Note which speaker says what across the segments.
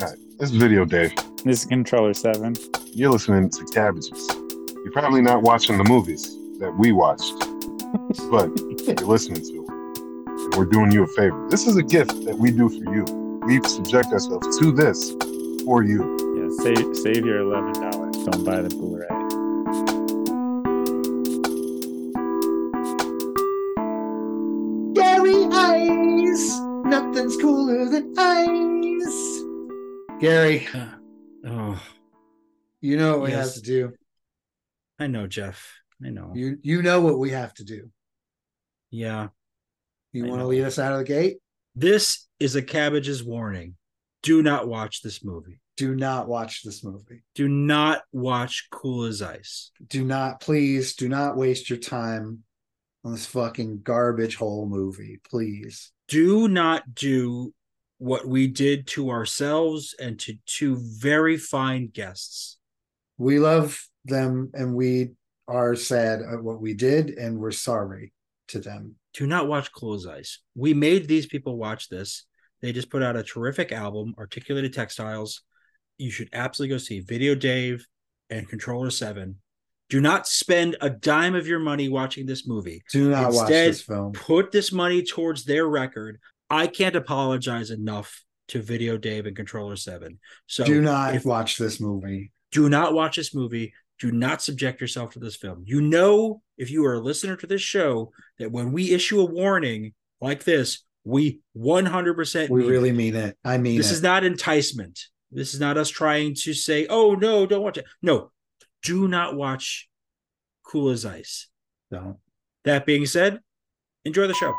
Speaker 1: All right, this is Video Dave.
Speaker 2: This is Controller 7.
Speaker 1: You're listening to Cabbages. You're probably not watching the movies that we watched, but you're listening to them. We're doing you a favor. This is a gift that we do for you. We subject ourselves to this for you.
Speaker 2: Yeah, save, save your $11. Don't buy the Blu ray.
Speaker 3: Gary Ice. Nothing's cooler than ice. Gary, uh,
Speaker 4: Oh,
Speaker 3: you know what we
Speaker 4: Yes.
Speaker 3: have to do.
Speaker 4: I know, Jeff. I know.
Speaker 3: You you know what we have to do.
Speaker 4: yeah.
Speaker 3: You
Speaker 4: I
Speaker 3: want to lead us out of the gate?
Speaker 4: This is a cabbage's warning. Do not watch this movie.
Speaker 3: Do not watch this movie.
Speaker 4: Do not watch Cool as Ice.
Speaker 3: Do not, please, do not waste your time on this fucking garbage hole movie. Please.
Speaker 4: Do not do what we did to ourselves and to two very fine guests.
Speaker 3: We love them and we are sad at what we did and we're sorry to them.
Speaker 4: Do not watch as Ice. We made these people watch this. They just put out a terrific album, Articulated Textiles. You should absolutely go see Video Dave and Controller 7. Do not spend a dime of your money watching this movie.
Speaker 3: Do not watch this film.
Speaker 4: Put this money towards their record. I can't apologize enough to Video Dave and Controller 7. So
Speaker 3: Do not
Speaker 4: if-
Speaker 3: watch this movie.
Speaker 4: do not watch this movie. Do not subject yourself to this film. You know, if you are a listener to this show, that when we issue a warning like this, we 100%
Speaker 3: We
Speaker 4: mean
Speaker 3: really
Speaker 4: it.
Speaker 3: mean it. I mean
Speaker 4: This
Speaker 3: it.
Speaker 4: is not enticement. This is not us trying to say, oh, no, don't watch it. No, do not watch Cool as Ice.
Speaker 3: Don't.
Speaker 4: That being said, enjoy the show.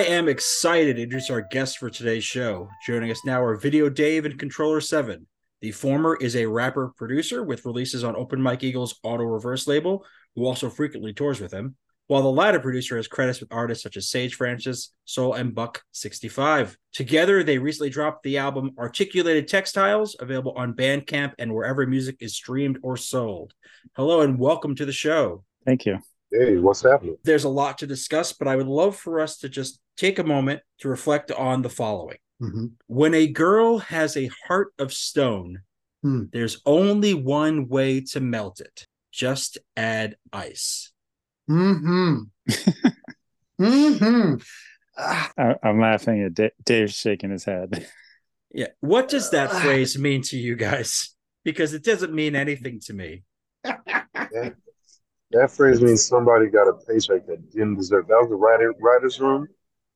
Speaker 4: I am excited to introduce our guests for today's show. Joining us now are Video Dave and Controller 7. The former is a rapper producer with releases on Open Mike Eagle's Auto Reverse label, who also frequently tours with him, while the latter producer has credits with artists such as Sage Francis, Sole, and Buck 65. Together, they recently dropped the album Articulated Textiles, available on Bandcamp and wherever music is streamed or sold. Hello and welcome to the show.
Speaker 2: Thank you.
Speaker 1: Hey, what's happening?
Speaker 4: There's a lot to discuss, but I would love for us to just take a moment to reflect on the following.
Speaker 3: Mhm.
Speaker 4: When a girl has a heart of stone,
Speaker 3: Hmm.
Speaker 4: there's only one way to melt it. Just add ice.
Speaker 3: Mm-hmm. mm-hmm. Ah,
Speaker 2: I, I'm laughing at Da- Dave shaking his head.
Speaker 4: Yeah. What does that
Speaker 3: Ah.
Speaker 4: phrase mean to you guys? Because it doesn't mean anything to me.
Speaker 1: That, that phrase means somebody got a paycheck that didn't deserve. That was the writer, writer's room,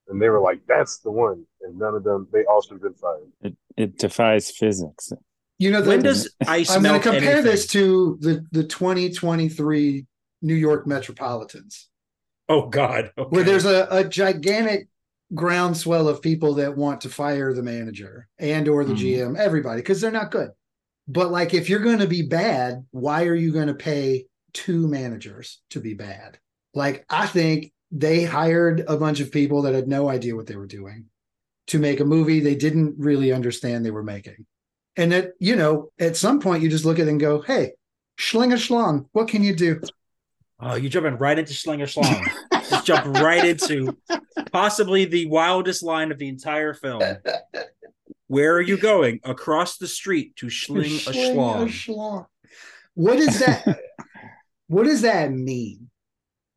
Speaker 1: and they were like, "That's the one," and none of them. They all should have been fired.
Speaker 2: It, it defies physics.
Speaker 3: you know,
Speaker 4: When does ice
Speaker 3: I'm going to compare
Speaker 4: anything?
Speaker 3: this to the, the 2023 New York Metropolitans,
Speaker 4: Oh God. Okay.
Speaker 3: where there's a, a gigantic groundswell of people that want to fire the manager and or the
Speaker 2: Mhm.
Speaker 3: GM, everybody, because they're not good. But like, if you're going to be bad, why are you going to pay two managers to be bad? Like, I think they hired a bunch of people that had no idea what they were doing to make a movie they didn't really understand they were making. And that, you know, at some point you just look at it and go, hey, schlinger schlong, what can you do?
Speaker 4: Oh, you're jumping right into Slinger Schlong. Just jump right into possibly the wildest line of the entire film. Where are you going? Across the street to schling a
Speaker 3: Schling
Speaker 4: schlong.
Speaker 3: schlong. What does that what does that mean?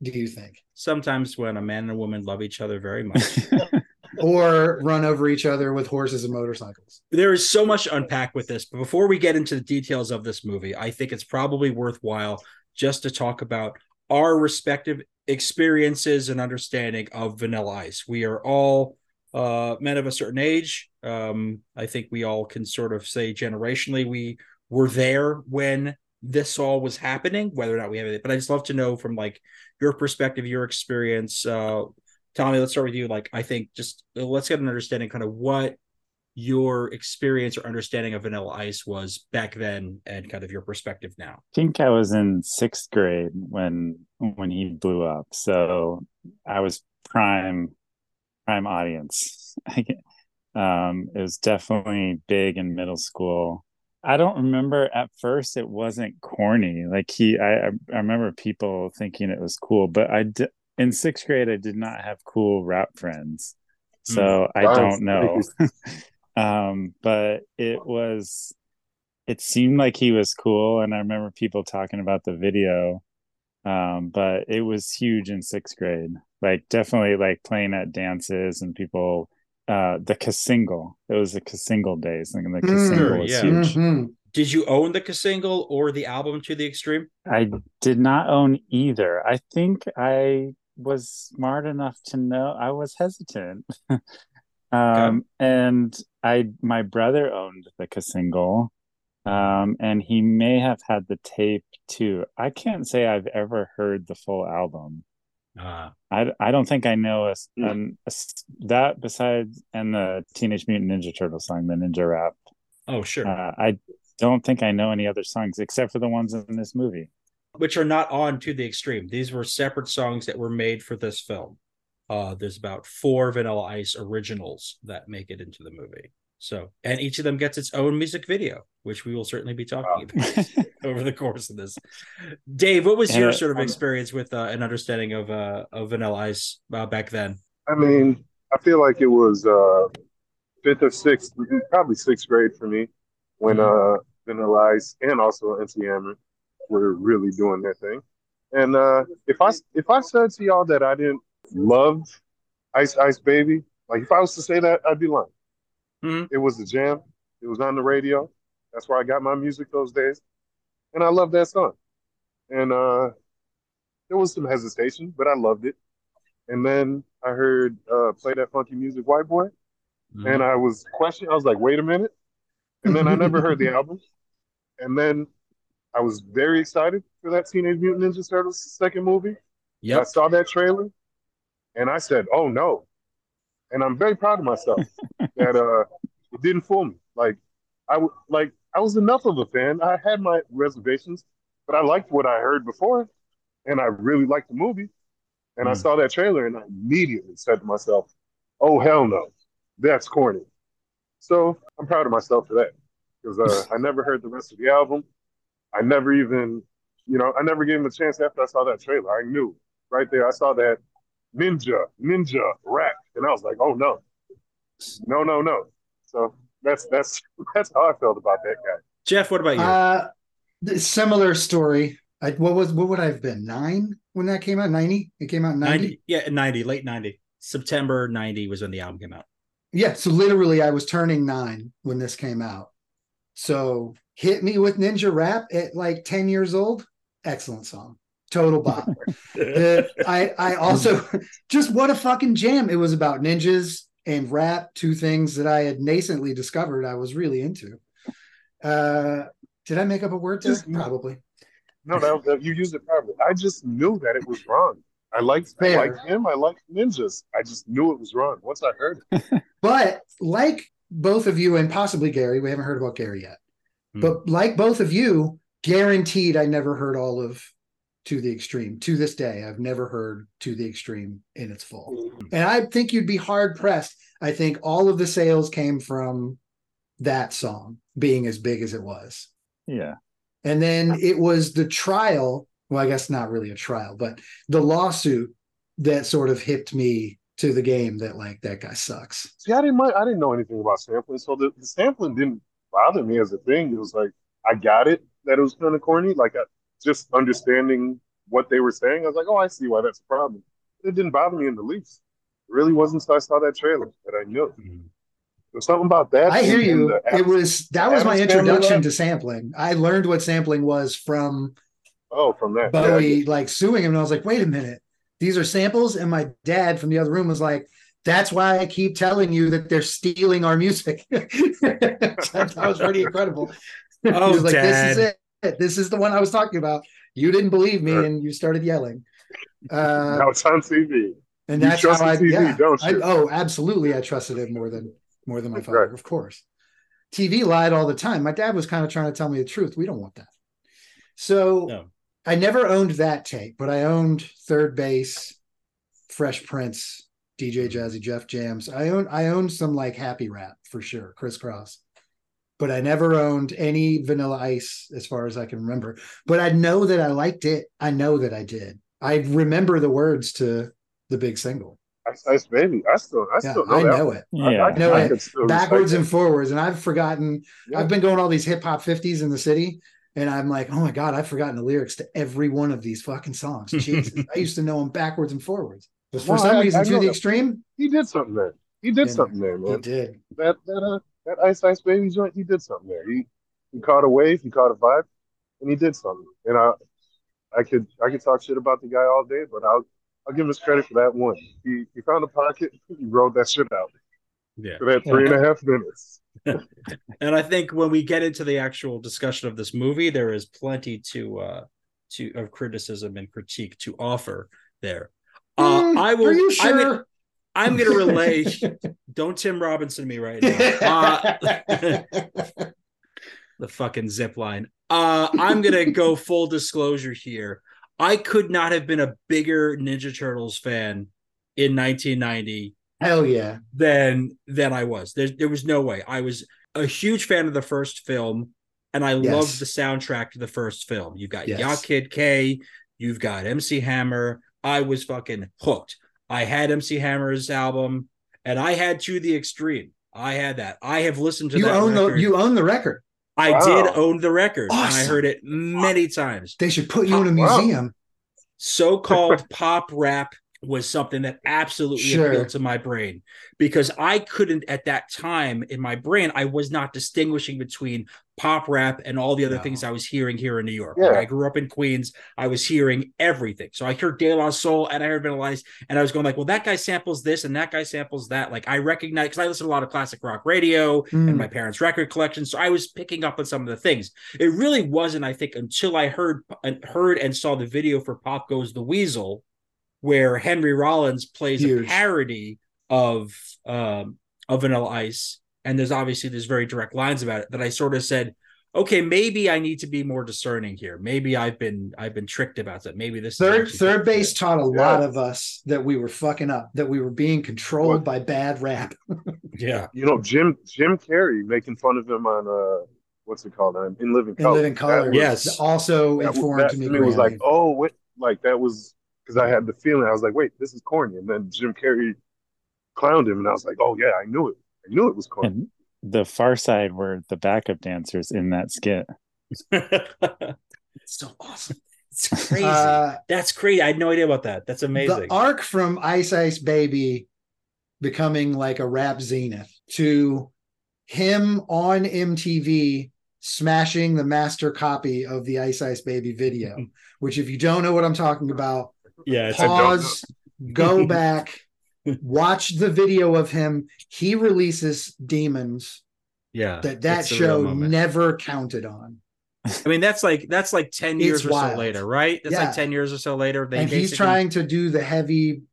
Speaker 3: Do you think?
Speaker 4: Sometimes when a man and a woman love each other very much.
Speaker 3: Or run over each other with horses and motorcycles?
Speaker 4: there is so much to unpack with this, but before we get into the details of this movie, I think it's probably worthwhile just to talk about our respective experiences and understanding of Vanilla Ice. We are all uh, men of a certain age. Um, I think we all can sort of say generationally we were there when this all was happening, whether or not we have it. But I just love to know from like your perspective, your experience. Uh, Tommy, let's start with you. Like, I think just let's get an understanding kind of what your experience or understanding of Vanilla Ice was back then and kind of your perspective now.
Speaker 2: I think I was in sixth grade when when he blew up. So I was prime prime audience. um, it was definitely big in middle school. I don't remember at first it wasn't corny. Like he, I, I remember people thinking it was cool, but I did, in sixth grade I did not have cool rap friends, so mm. I don't know. um, but it was, it seemed like he was cool, and I remember people talking about the video. Um, but it was huge in sixth grade. Like definitely like playing at dances and people uh the Cassingle. It was the Cassingle days. and the Cassingle mm, was yeah. huge. Mm-hmm.
Speaker 4: Did you own the Cassingle or the album to the extreme?
Speaker 2: I did not own either. I think I was smart enough to know I was hesitant. um okay. and I my brother owned the Cassingle. Um, and he may have had the tape too. I can't say I've ever heard the full album. Uh, I, I don't think I know a, a, a, that besides and the Teenage Mutant Ninja Turtle song, the Ninja Rap.
Speaker 4: Oh, sure.
Speaker 2: Uh, I don't think I know any other songs except for the ones in this movie,
Speaker 4: which are not on to the extreme. These were separate songs that were made for this film. Uh, there's about four Vanilla Ice originals that make it into the movie. So, and each of them gets its own music video, which we will certainly be talking wow. about over the course of this. Dave, what was your sort of experience with uh, an understanding of uh, of Vanilla Ice uh, back then?
Speaker 1: I mean, I feel like it was uh, fifth or sixth, probably sixth grade for me when mm-hmm. uh, Vanilla Ice and also MC Hammer were really doing their thing. And uh, if I if I said to y'all that I didn't love Ice Ice Baby, like if I was to say that, I'd be lying. Mm-hmm. It was the jam. It was on the radio. That's where I got my music those days, and I love that song. And uh, there was some hesitation, but I loved it. And then I heard uh, "Play That Funky Music, White Boy," mm-hmm. and I was questioning. I was like, "Wait a minute!" And then I never heard the album. And then I was very excited for that Teenage Mutant Ninja Turtles second movie. Yeah, I saw that trailer, and I said, "Oh no!" And I'm very proud of myself that uh, it didn't fool me. Like I w- like I was enough of a fan. I had my reservations, but I liked what I heard before, and I really liked the movie. And mm. I saw that trailer, and I immediately said to myself, "Oh hell no, that's corny." So I'm proud of myself for that because uh, I never heard the rest of the album. I never even, you know, I never gave him a chance after I saw that trailer. I knew right there. I saw that ninja, ninja rap, and I was like, "Oh no, no, no, no." So that's that's that's how I felt about that guy.
Speaker 4: Jeff, what about you?
Speaker 3: Uh, similar story. I, what was what would I have been nine when that came out? Ninety. It came out ninety. 90,
Speaker 4: yeah, ninety, late ninety. September ninety was when the album came out.
Speaker 3: Yeah, so literally, I was turning nine when this came out. So hit me with Ninja Rap at like ten years old. Excellent song. Total bop. uh, I I also just what a fucking jam. It was about ninjas and rap, two things that I had nascently discovered I was really into. Uh, did I make up a word to just, Probably.
Speaker 1: No, that, that, you used it probably. I just knew that it was wrong. I liked, I liked him. I liked ninjas. I just knew it was wrong once I heard it.
Speaker 3: but like both of you and possibly Gary, we haven't heard about Gary yet. Hmm. But like both of you, guaranteed I never heard all of to the extreme. To this day, I've never heard to the extreme in its full. Mm-hmm. And I think you'd be hard pressed. I think all of the sales came from that song being as big as it was.
Speaker 2: Yeah.
Speaker 3: And then it was the trial. Well, I guess not really a trial, but the lawsuit that sort of hipped me to the game that like that guy sucks.
Speaker 1: See, I didn't mind, I didn't know anything about sampling, so the, the sampling didn't bother me as a thing. It was like I got it that it was kind of corny. Like I, just understanding what they were saying, I was like, oh, I see why that's a problem. It didn't bother me in the least. It really wasn't until I saw that trailer that I knew. Mm-hmm. There's something about that.
Speaker 3: I hear you. It was that was my introduction to sampling. I learned what sampling was from
Speaker 1: oh, from that
Speaker 3: Bowie yeah. like suing him, and I was like, wait a minute, these are samples. And my dad from the other room was like, that's why I keep telling you that they're stealing our music. that was pretty incredible. Oh, he was like, Dad. this is it this is the one I was talking about. You didn't believe me, and you started yelling.
Speaker 1: Uh, now it's on TV.
Speaker 3: And that's how I, TV, yeah, don't you? I, oh, absolutely. I trusted it more than more than my father, right. of course. TV lied all the time. My dad was kind of trying to tell me the truth. We don't want that. So no. I never owned that tape, but I owned 3rd Bass, Fresh Prince, DJ Jazzy Jeff jams. I own I owned some like Happy Rap for sure, Kris Kross. But I never owned any Vanilla Ice as far as I can remember. But I know that I liked it. I know that I did. I remember the words to the big single.
Speaker 1: Ice Ice Baby. I still, I
Speaker 3: Yeah,
Speaker 1: still know
Speaker 3: I
Speaker 1: that
Speaker 3: know it.
Speaker 1: I-
Speaker 2: Yeah.
Speaker 1: I,
Speaker 3: know
Speaker 1: I
Speaker 3: it. Backwards and forwards. And I've forgotten
Speaker 1: Yeah.
Speaker 3: I've been going all these hip hop 50s in the city. And I'm like, oh my God, I've forgotten the lyrics to every one of these fucking songs. Jesus. I used to know them backwards and forwards. But for
Speaker 1: No,
Speaker 3: some
Speaker 1: I-
Speaker 3: reason,
Speaker 1: I
Speaker 3: to the
Speaker 1: that.
Speaker 3: extreme,
Speaker 1: He did something there. He did
Speaker 3: Yeah.
Speaker 1: something there, man.
Speaker 3: he did.
Speaker 1: That that uh, that Ice Ice Baby joint, he did something there. He he caught a wave, he caught a vibe, and he did something. And I I could I could talk shit about the guy all day, but I'll I'll give him his credit for that one. He he found a pocket, he rode that shit out
Speaker 4: Yeah.
Speaker 1: for that three and a half minutes.
Speaker 4: And I think when we get into the actual discussion of this movie, there is plenty to uh to of criticism and critique to offer there. Uh,
Speaker 3: Hmm,
Speaker 4: I will.
Speaker 3: Are you
Speaker 4: I'm
Speaker 3: sure?
Speaker 4: I'm gonna relay. don't Tim Robinson me right now. Uh, the fucking zip line. Uh, I'm gonna go full disclosure here. I could not have been a bigger Ninja Turtles fan in 1990
Speaker 3: Hell yeah.
Speaker 4: than than I was. There, there was no way. I was a huge fan of the first film, and I
Speaker 3: Yes.
Speaker 4: loved the soundtrack to the first film. You've got
Speaker 3: Yes.
Speaker 4: Ya Kid K, you've got MC Hammer. I was fucking hooked. I had MC Hammer's album, and I had to the extreme. I had that. I have listened to
Speaker 3: You
Speaker 4: that
Speaker 3: own the
Speaker 4: record.
Speaker 3: you own the record.
Speaker 4: I
Speaker 1: Wow.
Speaker 4: did own the record, and I heard it many times
Speaker 3: They should put you in a
Speaker 1: Wow.
Speaker 3: museum.
Speaker 4: so-called pop rap was something that absolutely
Speaker 3: Sure.
Speaker 4: appealed to my brain because I couldn't at that time in my brain I was not distinguishing between pop rap and all the other
Speaker 3: No.
Speaker 4: things I was hearing here in New York.
Speaker 1: Yeah.
Speaker 4: Like, I grew up in Queens, I was hearing everything. So I heard De La Soul and I heard Vanilla Ice, and I was going like, well, that guy samples this and that guy samples that. Like I recognize because I listen to a lot of classic rock radio
Speaker 3: Mm.
Speaker 4: and my parents' record collection. So I was picking up on some of the things. It really wasn't, I think, until I heard heard and saw the video for Pop Goes the Weasel, where Henry Rollins plays
Speaker 3: Huge.
Speaker 4: a parody of um, of Vanilla Ice, and there's obviously there's very direct lines about it that I sort of said, okay, maybe I need to be more discerning here. Maybe I've been I've been tricked about that. Maybe this is
Speaker 3: Third
Speaker 4: actually
Speaker 3: third
Speaker 4: good.
Speaker 3: base taught a
Speaker 1: Yeah.
Speaker 3: lot of us that we were fucking up, that we were being controlled
Speaker 1: What?
Speaker 3: by bad rap.
Speaker 4: Yeah,
Speaker 1: You know, Jim Jim Carrey making fun of him on uh what's it called? On In Living Color.
Speaker 3: In
Speaker 1: Color.
Speaker 3: Living Color.
Speaker 1: Was-
Speaker 4: Yes.
Speaker 3: Also
Speaker 1: that,
Speaker 3: informed
Speaker 1: that
Speaker 3: to me.
Speaker 1: to me was like, oh, what? Like that was because I had the feeling I was like, wait, this is corny, and then Jim Carrey clowned him, and I was like, oh yeah, I knew it. I knew it was corny.
Speaker 2: And the Pharcyde were the backup dancers in that skit.
Speaker 4: it's so awesome. It's crazy.
Speaker 3: Uh,
Speaker 4: That's crazy. I had no idea about that. That's amazing.
Speaker 3: The arc from Ice Ice Baby becoming like a rap zenith to him on MTV smashing the master copy of the Ice Ice Baby video, which if you don't know what I'm talking about,
Speaker 4: yeah, it's a
Speaker 3: pause, go back, watch the video of him. He releases Demons
Speaker 4: yeah.
Speaker 3: that that
Speaker 4: it's a real
Speaker 3: show never counted on.
Speaker 4: I mean, that's like that's like ten years or
Speaker 3: wild.
Speaker 4: so later, right? That's
Speaker 3: Yeah.
Speaker 4: like ten years or so later. They
Speaker 3: and he's trying to do the heavy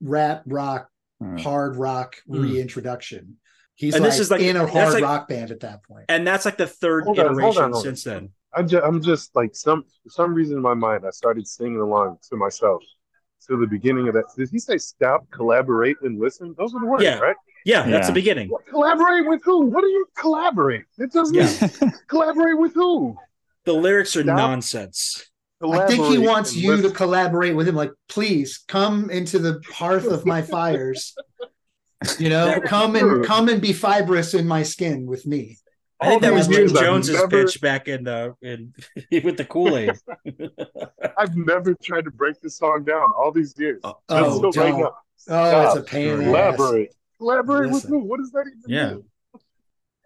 Speaker 3: rap rock
Speaker 2: Hmm.
Speaker 3: hard rock
Speaker 4: Mm.
Speaker 3: reintroduction. He's
Speaker 4: And
Speaker 3: like,
Speaker 4: this is like-
Speaker 3: in a hard
Speaker 4: like-
Speaker 3: rock band at that point.
Speaker 4: and that's like the third
Speaker 1: Hold on, hold
Speaker 4: iteration
Speaker 1: on, hold on.
Speaker 4: since then.
Speaker 1: I'm just, I'm just like some for some reason in my mind, I started singing along to myself to the beginning of that. Did he say stop, collaborate, and listen? Those are the words,
Speaker 4: Yeah.
Speaker 1: right?
Speaker 4: Yeah, that's
Speaker 2: Yeah.
Speaker 4: the beginning.
Speaker 1: What, collaborate with who? What do you collaborate? It doesn't
Speaker 4: Yeah.
Speaker 1: collaborate with who?
Speaker 4: The lyrics are
Speaker 1: Stop.
Speaker 4: nonsense.
Speaker 3: I think he wants
Speaker 1: and
Speaker 3: you to collaborate with him. Like, please come into the hearth of my fires. You know, come and come and be fibrous in my skin with me.
Speaker 4: I think that was
Speaker 1: these
Speaker 4: Jim Jones's
Speaker 1: never-
Speaker 4: pitch back in the in with the Kool Aid.
Speaker 1: I've never tried to break this song down all these years.
Speaker 4: Oh,
Speaker 1: And
Speaker 3: oh,
Speaker 1: so
Speaker 3: don't.
Speaker 1: now,
Speaker 3: Oh, it's a pain in the ass.
Speaker 1: collaborate. Collaborate with
Speaker 3: Listen.
Speaker 1: who? What does that even
Speaker 4: Yeah.
Speaker 1: mean?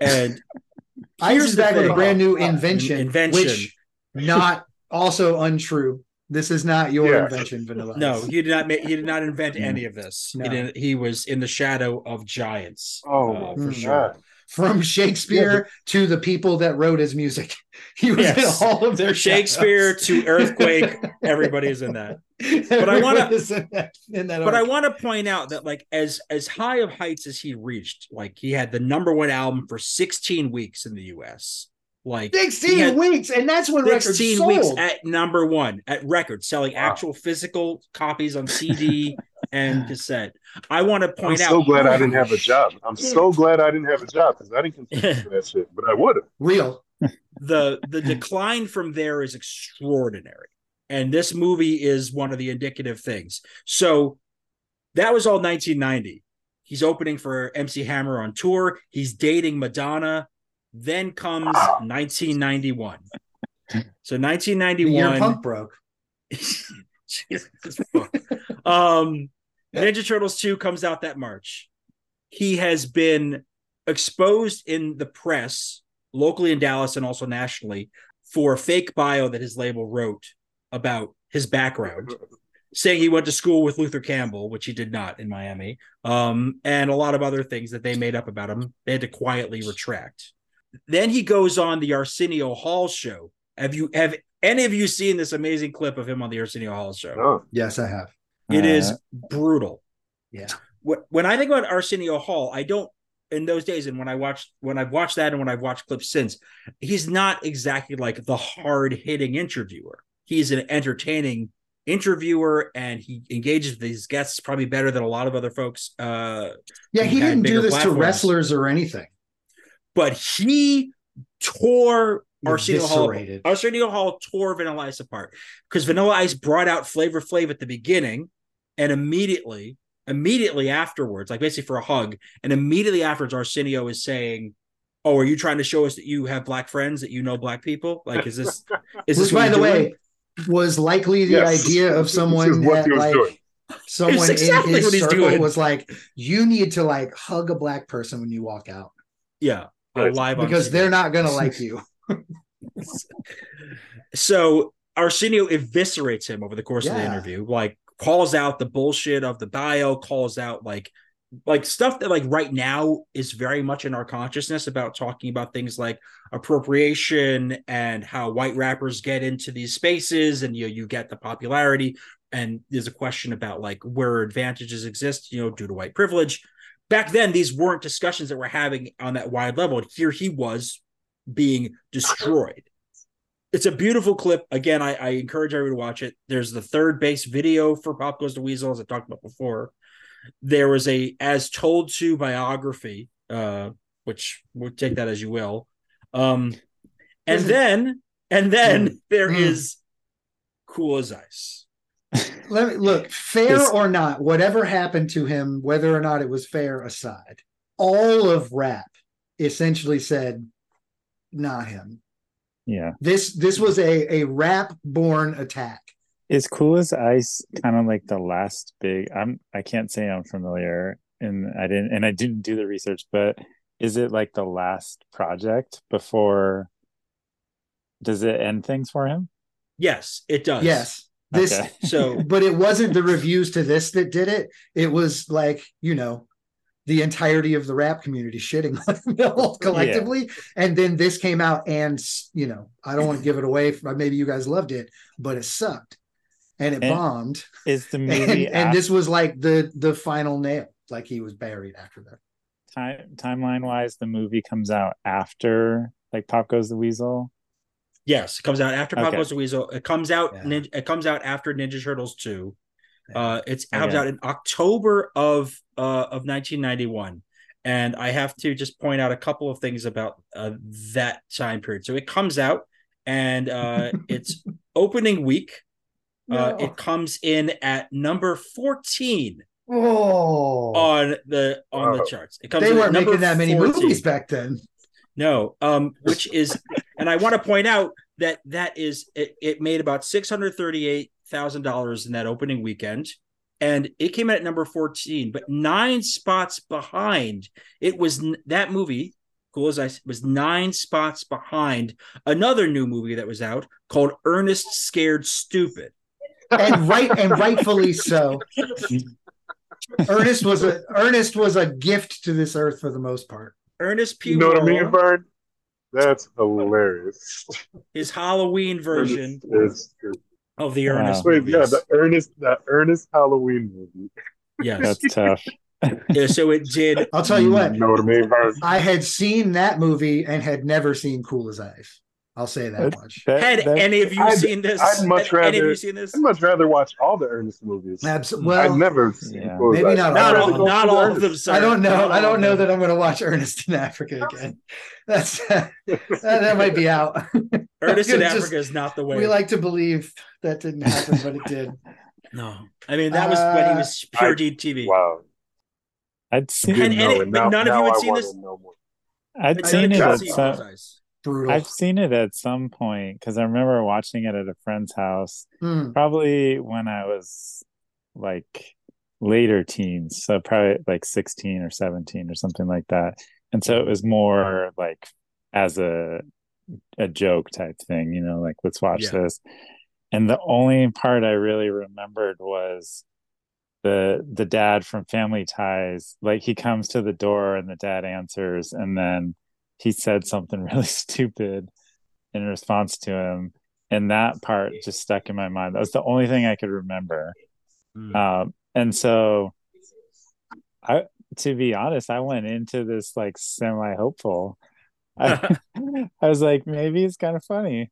Speaker 4: and
Speaker 3: I
Speaker 4: Here's
Speaker 3: heard
Speaker 4: the
Speaker 3: back with a brand new
Speaker 1: Uh,
Speaker 3: invention,
Speaker 4: invention.
Speaker 3: which not also untrue. This is not your
Speaker 1: Yeah.
Speaker 3: invention, Vanilla.
Speaker 4: no,
Speaker 3: Ice.
Speaker 4: he did not make he did not invent any of this.
Speaker 3: No.
Speaker 4: He didn't, he was in the shadow of giants.
Speaker 1: Oh,
Speaker 4: uh,
Speaker 3: my
Speaker 4: for
Speaker 3: God.
Speaker 4: sure.
Speaker 3: From Shakespeare to the people that wrote his music. He was
Speaker 4: Yes.
Speaker 3: in all of their
Speaker 4: Shakespeare to Earthquake, everybody is in that. But I wanna-
Speaker 3: in that, in that
Speaker 4: But I want to point out that like as as high of heights as he reached, like he had the number one album for 16 weeks in the US. Like
Speaker 3: 16 weeks, and that's when records
Speaker 4: 16
Speaker 3: sold.
Speaker 4: weeks at number one at record, selling
Speaker 1: Wow.
Speaker 4: actual physical copies on CD and cassette. I want to point out, I'm out.
Speaker 1: so glad I didn't have a job. I'm so glad I didn't have a job because I didn't contribute to that shit, but I would have.
Speaker 3: Real.
Speaker 4: the the decline from there is extraordinary and this movie is one of the indicative things so that was all 1990 he's opening for mc hammer on tour he's dating madonna then comes ah. 1991 so
Speaker 3: The year
Speaker 4: 1991
Speaker 3: punk broke.
Speaker 4: Jesus fuck. Um ninja turtles 2 comes out that march he has been exposed in the press locally in Dallas and also nationally for a fake bio that his label wrote about his background, saying he went to school with Luther Campbell, which he did not in Miami, um, and a lot of other things that they made up about him. They had to quietly retract. Then he goes on the Arsenio Hall show. Have you have any of you seen this amazing clip of him on the Arsenio Hall show?
Speaker 1: Oh,
Speaker 3: Yes, I have.
Speaker 4: It
Speaker 2: Uh,
Speaker 4: is brutal.
Speaker 3: Yeah.
Speaker 4: When I think about Arsenio Hall, I don't in those days, and when I watched when I've watched that and when I've watched clips since, he's not exactly like the hard hitting interviewer. He's an entertaining interviewer and he engages with these guests probably better than a lot of other folks. Uh,
Speaker 3: Yeah, he
Speaker 4: He
Speaker 3: didn't do this
Speaker 4: platforms.
Speaker 3: to wrestlers or anything.
Speaker 4: but he tore Arsenio Hall. Arsenio Hall tore Vanilla Ice apart because Vanilla Ice brought out Flavor Flav at the beginning, and immediately, immediately afterwards, like basically for a hug, and immediately afterwards, Arsenio is saying, "Oh, are you trying to show us that you have black friends, that you know black people? Like, is this is this
Speaker 3: Which, by the
Speaker 4: you're
Speaker 3: way, was likely the
Speaker 1: Yes.
Speaker 3: idea of someone
Speaker 1: what
Speaker 3: that
Speaker 1: he was
Speaker 3: like
Speaker 1: doing.
Speaker 3: someone
Speaker 4: exactly
Speaker 3: in his
Speaker 4: what he's
Speaker 3: circle
Speaker 4: doing.
Speaker 3: was like, you need to like hug a black person when you walk out
Speaker 4: yeah,
Speaker 1: Right.
Speaker 4: live
Speaker 3: because
Speaker 4: TV.
Speaker 3: they're not gonna like you.
Speaker 4: so Arsenio eviscerates him over the course of the interview, like calls out the bullshit of the bio, calls out like like stuff that like right now is very much in our consciousness about talking about things like appropriation and how white rappers get into these spaces and you know, you get the popularity. And there's a question about like where advantages exist you know due to white privilege. Back then these weren't discussions that we're having on that wide level. Here he was being destroyed it's a beautiful clip. Again, I, I encourage everyone to watch it. There's the 3rd Bass video for Pop Goes the Weasel, as I talked about before. There was a as told to biography, uh, which we'll take that as you will. Um, and then and then there
Speaker 3: Mm.
Speaker 4: is Cool as Ice.
Speaker 3: Let me look, fair or not, whatever happened to him, whether or not it was fair aside, all of rap essentially said, not him.
Speaker 2: Yeah.
Speaker 3: This this was a a rap born attack.
Speaker 2: Is Cool as Ice kind of like the last big I'm I can't say I'm familiar and I didn't and I didn't do the research, but is it like the last project before does it end things for him?
Speaker 4: Yes, it does.
Speaker 3: Yes. This
Speaker 2: Okay.
Speaker 4: So
Speaker 3: but it wasn't the reviews to this that did it. It was like, you know, the entirety of the rap community shitting on Mill collectively. And then this came out and, you know, I don't want to give it away. Maybe you guys loved it, but it sucked and it
Speaker 2: And
Speaker 3: bombed.
Speaker 2: Is the
Speaker 3: And,
Speaker 2: movie
Speaker 3: and this was like the the final nail. Like he was buried after that.
Speaker 2: time timeline wise the movie comes out after like Pop Goes the Weasel?
Speaker 4: yes, it comes out after Pop
Speaker 2: Okay.
Speaker 4: Goes the Weasel. It comes out
Speaker 3: Yeah.
Speaker 4: Ninja, it comes out after Ninja Turtles 2. Uh, it's comes
Speaker 2: Okay.
Speaker 4: out in October of uh, of 1991, and I have to just point out a couple of things about uh, that time period. So it comes out, and uh, it's opening week. Uh,
Speaker 3: No.
Speaker 4: it comes in at number 14
Speaker 3: oh,
Speaker 4: on the on the charts. It comes
Speaker 3: they
Speaker 4: in
Speaker 3: weren't
Speaker 4: number
Speaker 3: making that many
Speaker 4: 14.
Speaker 3: movies back then.
Speaker 4: No, um, which is, and I want to point out that that is it, it made about six hundred thirty-eight thousand dollars in that opening weekend, and it came in at number fourteen, but nine spots behind. It was that movie, Cool as I was nine spots behind another new movie that was out called Ernest Scared Stupid.
Speaker 3: And right and rightfully so. Ernest was a Ernest was a gift to this earth for the most part.
Speaker 4: Ernest P.
Speaker 1: You know what I mean,
Speaker 4: Worrell,
Speaker 1: Vern? That's hilarious.
Speaker 4: his Halloween version
Speaker 1: It's- it's-
Speaker 4: of the
Speaker 2: Wow.
Speaker 4: Ernest
Speaker 1: Wait, yeah, the Ernest, the Ernest Halloween movie.
Speaker 4: yes,
Speaker 2: That's tough.
Speaker 4: Yeah, so it did
Speaker 3: I'll tell you what,
Speaker 1: You know what I mean, Vern?
Speaker 3: I had seen that movie and had never seen Cool as Ice. I'll say that much.
Speaker 2: That-
Speaker 4: Had
Speaker 2: that-
Speaker 4: any of you
Speaker 1: I'd-
Speaker 4: seen this?
Speaker 1: I'd much
Speaker 4: Had Any of
Speaker 1: rather-
Speaker 4: you seen this?
Speaker 1: I'd much rather watch all the Ernest movies.
Speaker 3: Absolutely.
Speaker 1: I've never seen
Speaker 2: Yeah.
Speaker 3: Maybe not
Speaker 1: I'd
Speaker 4: Not all, not
Speaker 1: see
Speaker 4: all of them, sir.
Speaker 3: I don't know.
Speaker 4: Not
Speaker 3: I don't know that I'm going to watch Ernest in Africa again. That's that, that might be out.
Speaker 4: Ernest in
Speaker 3: Just-
Speaker 4: Africa is not the way.
Speaker 3: We like to believe that didn't happen, but it did.
Speaker 4: no, I mean that was when he
Speaker 3: Uh,
Speaker 4: was pure
Speaker 1: I-
Speaker 4: TV.
Speaker 1: Wow.
Speaker 2: I'd seen
Speaker 4: it,
Speaker 1: Didn't
Speaker 4: any-
Speaker 1: know, and
Speaker 4: but
Speaker 1: now-
Speaker 4: none of you had
Speaker 1: I
Speaker 4: seen this?
Speaker 1: know more.
Speaker 2: I'd seen it at
Speaker 4: see
Speaker 2: some
Speaker 4: Bullseyes.
Speaker 3: Brutal.
Speaker 2: I've seen it at some point because I remember watching it at a friend's house,
Speaker 3: Hmm.
Speaker 2: probably when I was like later teens, so probably like 16 or 17 or something like that. And so it was more like as a a joke type thing, you know, like let's watch
Speaker 4: Yeah.
Speaker 2: this. And the only part I really remembered was the the dad from Family Ties. Like he comes to the door and the dad answers, and then he said something really stupid in response to him. And that part just stuck in my mind. That was the only thing I could remember.
Speaker 4: Mm.
Speaker 2: Um, and so I to be honest, I went into this like semi hopeful. I, I was like, maybe it's kind of funny.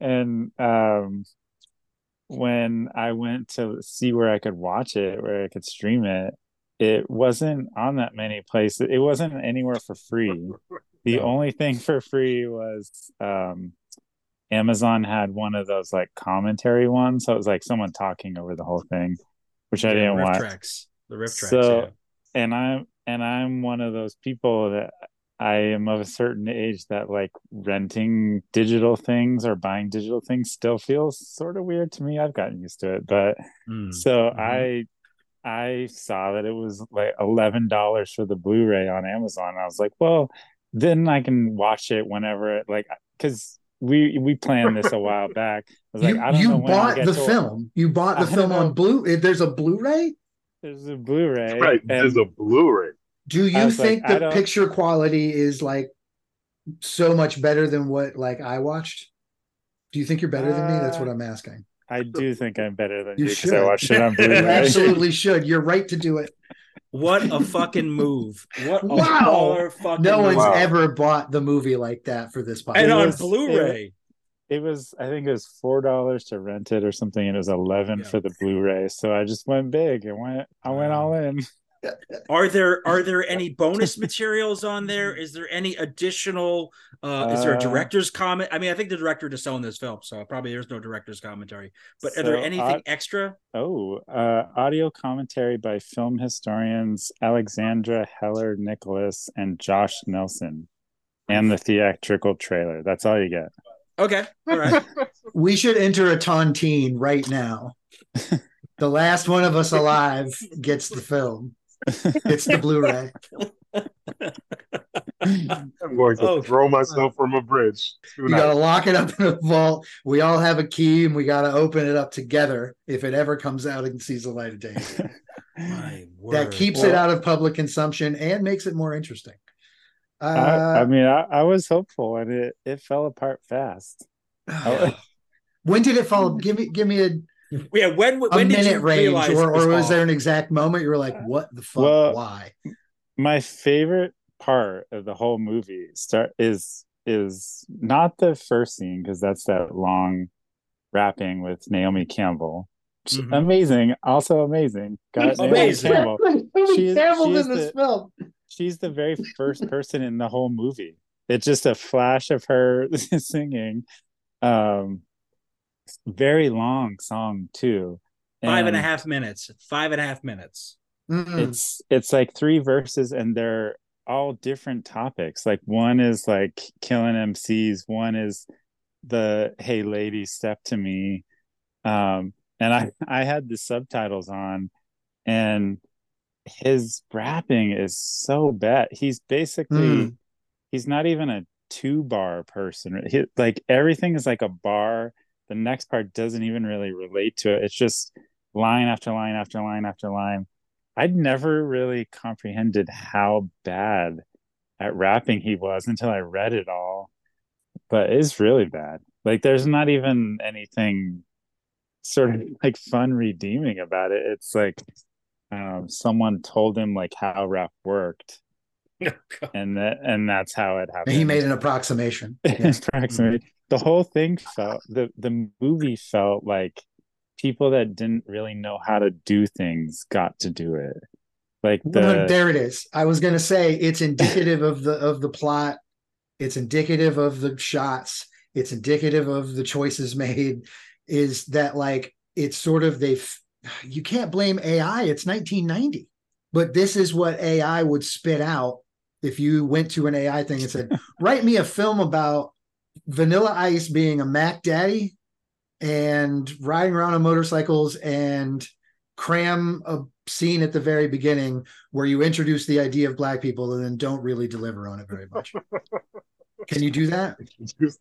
Speaker 2: And um when I went to see where I could watch it, where I could stream it, it wasn't on that many places. It wasn't anywhere for free. The
Speaker 4: No.
Speaker 2: only thing for free was um Amazon had one of those like commentary ones. So it was like someone talking over the whole thing, which I didn't watch
Speaker 4: tracks. The RiffTrax.
Speaker 2: So-
Speaker 4: yeah.
Speaker 2: and I'm and I'm one of those people that I am of a certain age that like renting digital things or buying digital things still feels sort of weird to me. I've gotten used to it, but
Speaker 4: Mm.
Speaker 2: so
Speaker 4: Mhm.
Speaker 2: I I saw that it was like eleven dollars for the Blu-ray on Amazon. I was like, well, then I can watch it whenever it like because we we planned this a while back. I was
Speaker 3: You,
Speaker 2: like, I don't
Speaker 3: you
Speaker 2: know when I'll
Speaker 3: bought the
Speaker 2: to-
Speaker 3: film. You bought the
Speaker 2: I don't
Speaker 3: film on blue. if There's a Blu-ray.
Speaker 2: There's a Blu-ray,
Speaker 1: Right. There's a Blu-ray.
Speaker 3: Do you
Speaker 2: was like,
Speaker 3: think the picture quality is like so much better than what like I watched? Do you think you're better than me? That's what
Speaker 2: Uh,
Speaker 3: I'm asking.
Speaker 2: I do think I'm better than
Speaker 3: You
Speaker 2: you because. I watched it on Blu-ray.
Speaker 3: absolutely should. You're right to do it.
Speaker 4: What a fucking move! What a
Speaker 3: Wow.
Speaker 4: fucking
Speaker 3: No
Speaker 4: move.
Speaker 3: one's
Speaker 1: Wow.
Speaker 3: ever bought the movie like that for this
Speaker 4: and
Speaker 2: It
Speaker 4: on
Speaker 2: was-
Speaker 4: Blu-ray.
Speaker 2: it was I think it was four dollars to rent it or something, and it was eleven
Speaker 4: Yeah.
Speaker 2: for the Blu-ray. So I just went big. I went I went all in.
Speaker 4: Are there are there any bonus materials on there? Is there any additional? Uh, is there a
Speaker 2: Uh,
Speaker 4: director's comment? I mean, I think the director just owned this film, so probably there's no director's commentary. But are there anything
Speaker 2: uh,
Speaker 4: extra?
Speaker 2: Oh, uh, audio commentary by film historians Alexandra Heller Nicholas and Josh Nelson, and the theatrical trailer. That's all you get.
Speaker 4: Okay, all right.
Speaker 3: We should enter a tontine right now. the last one of us alive gets the film. It's the Blu-ray.
Speaker 1: I'm going to
Speaker 4: Oh.
Speaker 1: throw myself from a bridge.
Speaker 3: You got to lock it up in a vault. We all have a key, and we got to open it up together if it ever comes out and sees the light of day.
Speaker 4: My word.
Speaker 3: that keeps it out of public consumption and makes it more interesting.
Speaker 2: I, I
Speaker 3: Uh,
Speaker 2: mean, I, I was hopeful, and it it fell apart fast.
Speaker 3: When did it fall? Give me, give me a,
Speaker 4: Yeah, when
Speaker 3: a
Speaker 4: when did
Speaker 3: minute
Speaker 4: you
Speaker 3: range,
Speaker 4: realize
Speaker 3: or,
Speaker 4: it was
Speaker 3: or was there an exact moment you were like, "What the fuck?
Speaker 2: Well,
Speaker 3: Why?"
Speaker 2: my favorite part of the whole movie start is is not the first scene because that's that long rapping with Naomi Campbell. She-
Speaker 4: Mhm.
Speaker 2: Amazing, also amazing. Got Naomi Campbell. She is-
Speaker 3: Campbell's
Speaker 2: she is
Speaker 3: in this
Speaker 2: the-
Speaker 3: film.
Speaker 2: She's the very first person in the whole movie. It's just a flash of her singing. Um, very long song too.
Speaker 4: five and a half minutes. Five and a half minutes.
Speaker 3: Mm-mm.
Speaker 2: it's it's like three verses and they're all different topics like one is like killing mcs one is the hey lady step to me um and i i had the subtitles on and his rapping is so bad he's basically
Speaker 3: Mm.
Speaker 2: he's not even a two bar person he, like everything is like a bar the next part doesn't even really relate to it it's just line after line after line after line I'd never really comprehended how bad at rapping he was until I read it all. But it's really bad. Like there's not even anything sort of like fun redeeming about it. It's like um someone told him like how rap worked and that and that's how it happened.
Speaker 3: He made an approximation. Yeah.
Speaker 2: approximately. The whole thing felt the the movie felt like people that didn't really know how to do things got to do it. Like
Speaker 3: Well,
Speaker 2: the
Speaker 3: there it is. I was gonna say it's indicative of the of the plot. It's indicative of the shots. It's indicative of the choices made. Is that like it's sort of they've You can't blame AI. It's 1990, but this is what AI would spit out if you went to an AI thing and said, "Write me a film about Vanilla Ice being a Mac Daddy and riding around on motorcycles and cram a scene at the very beginning where you introduce the idea of black people and then don't really deliver on it very much. Can you do that?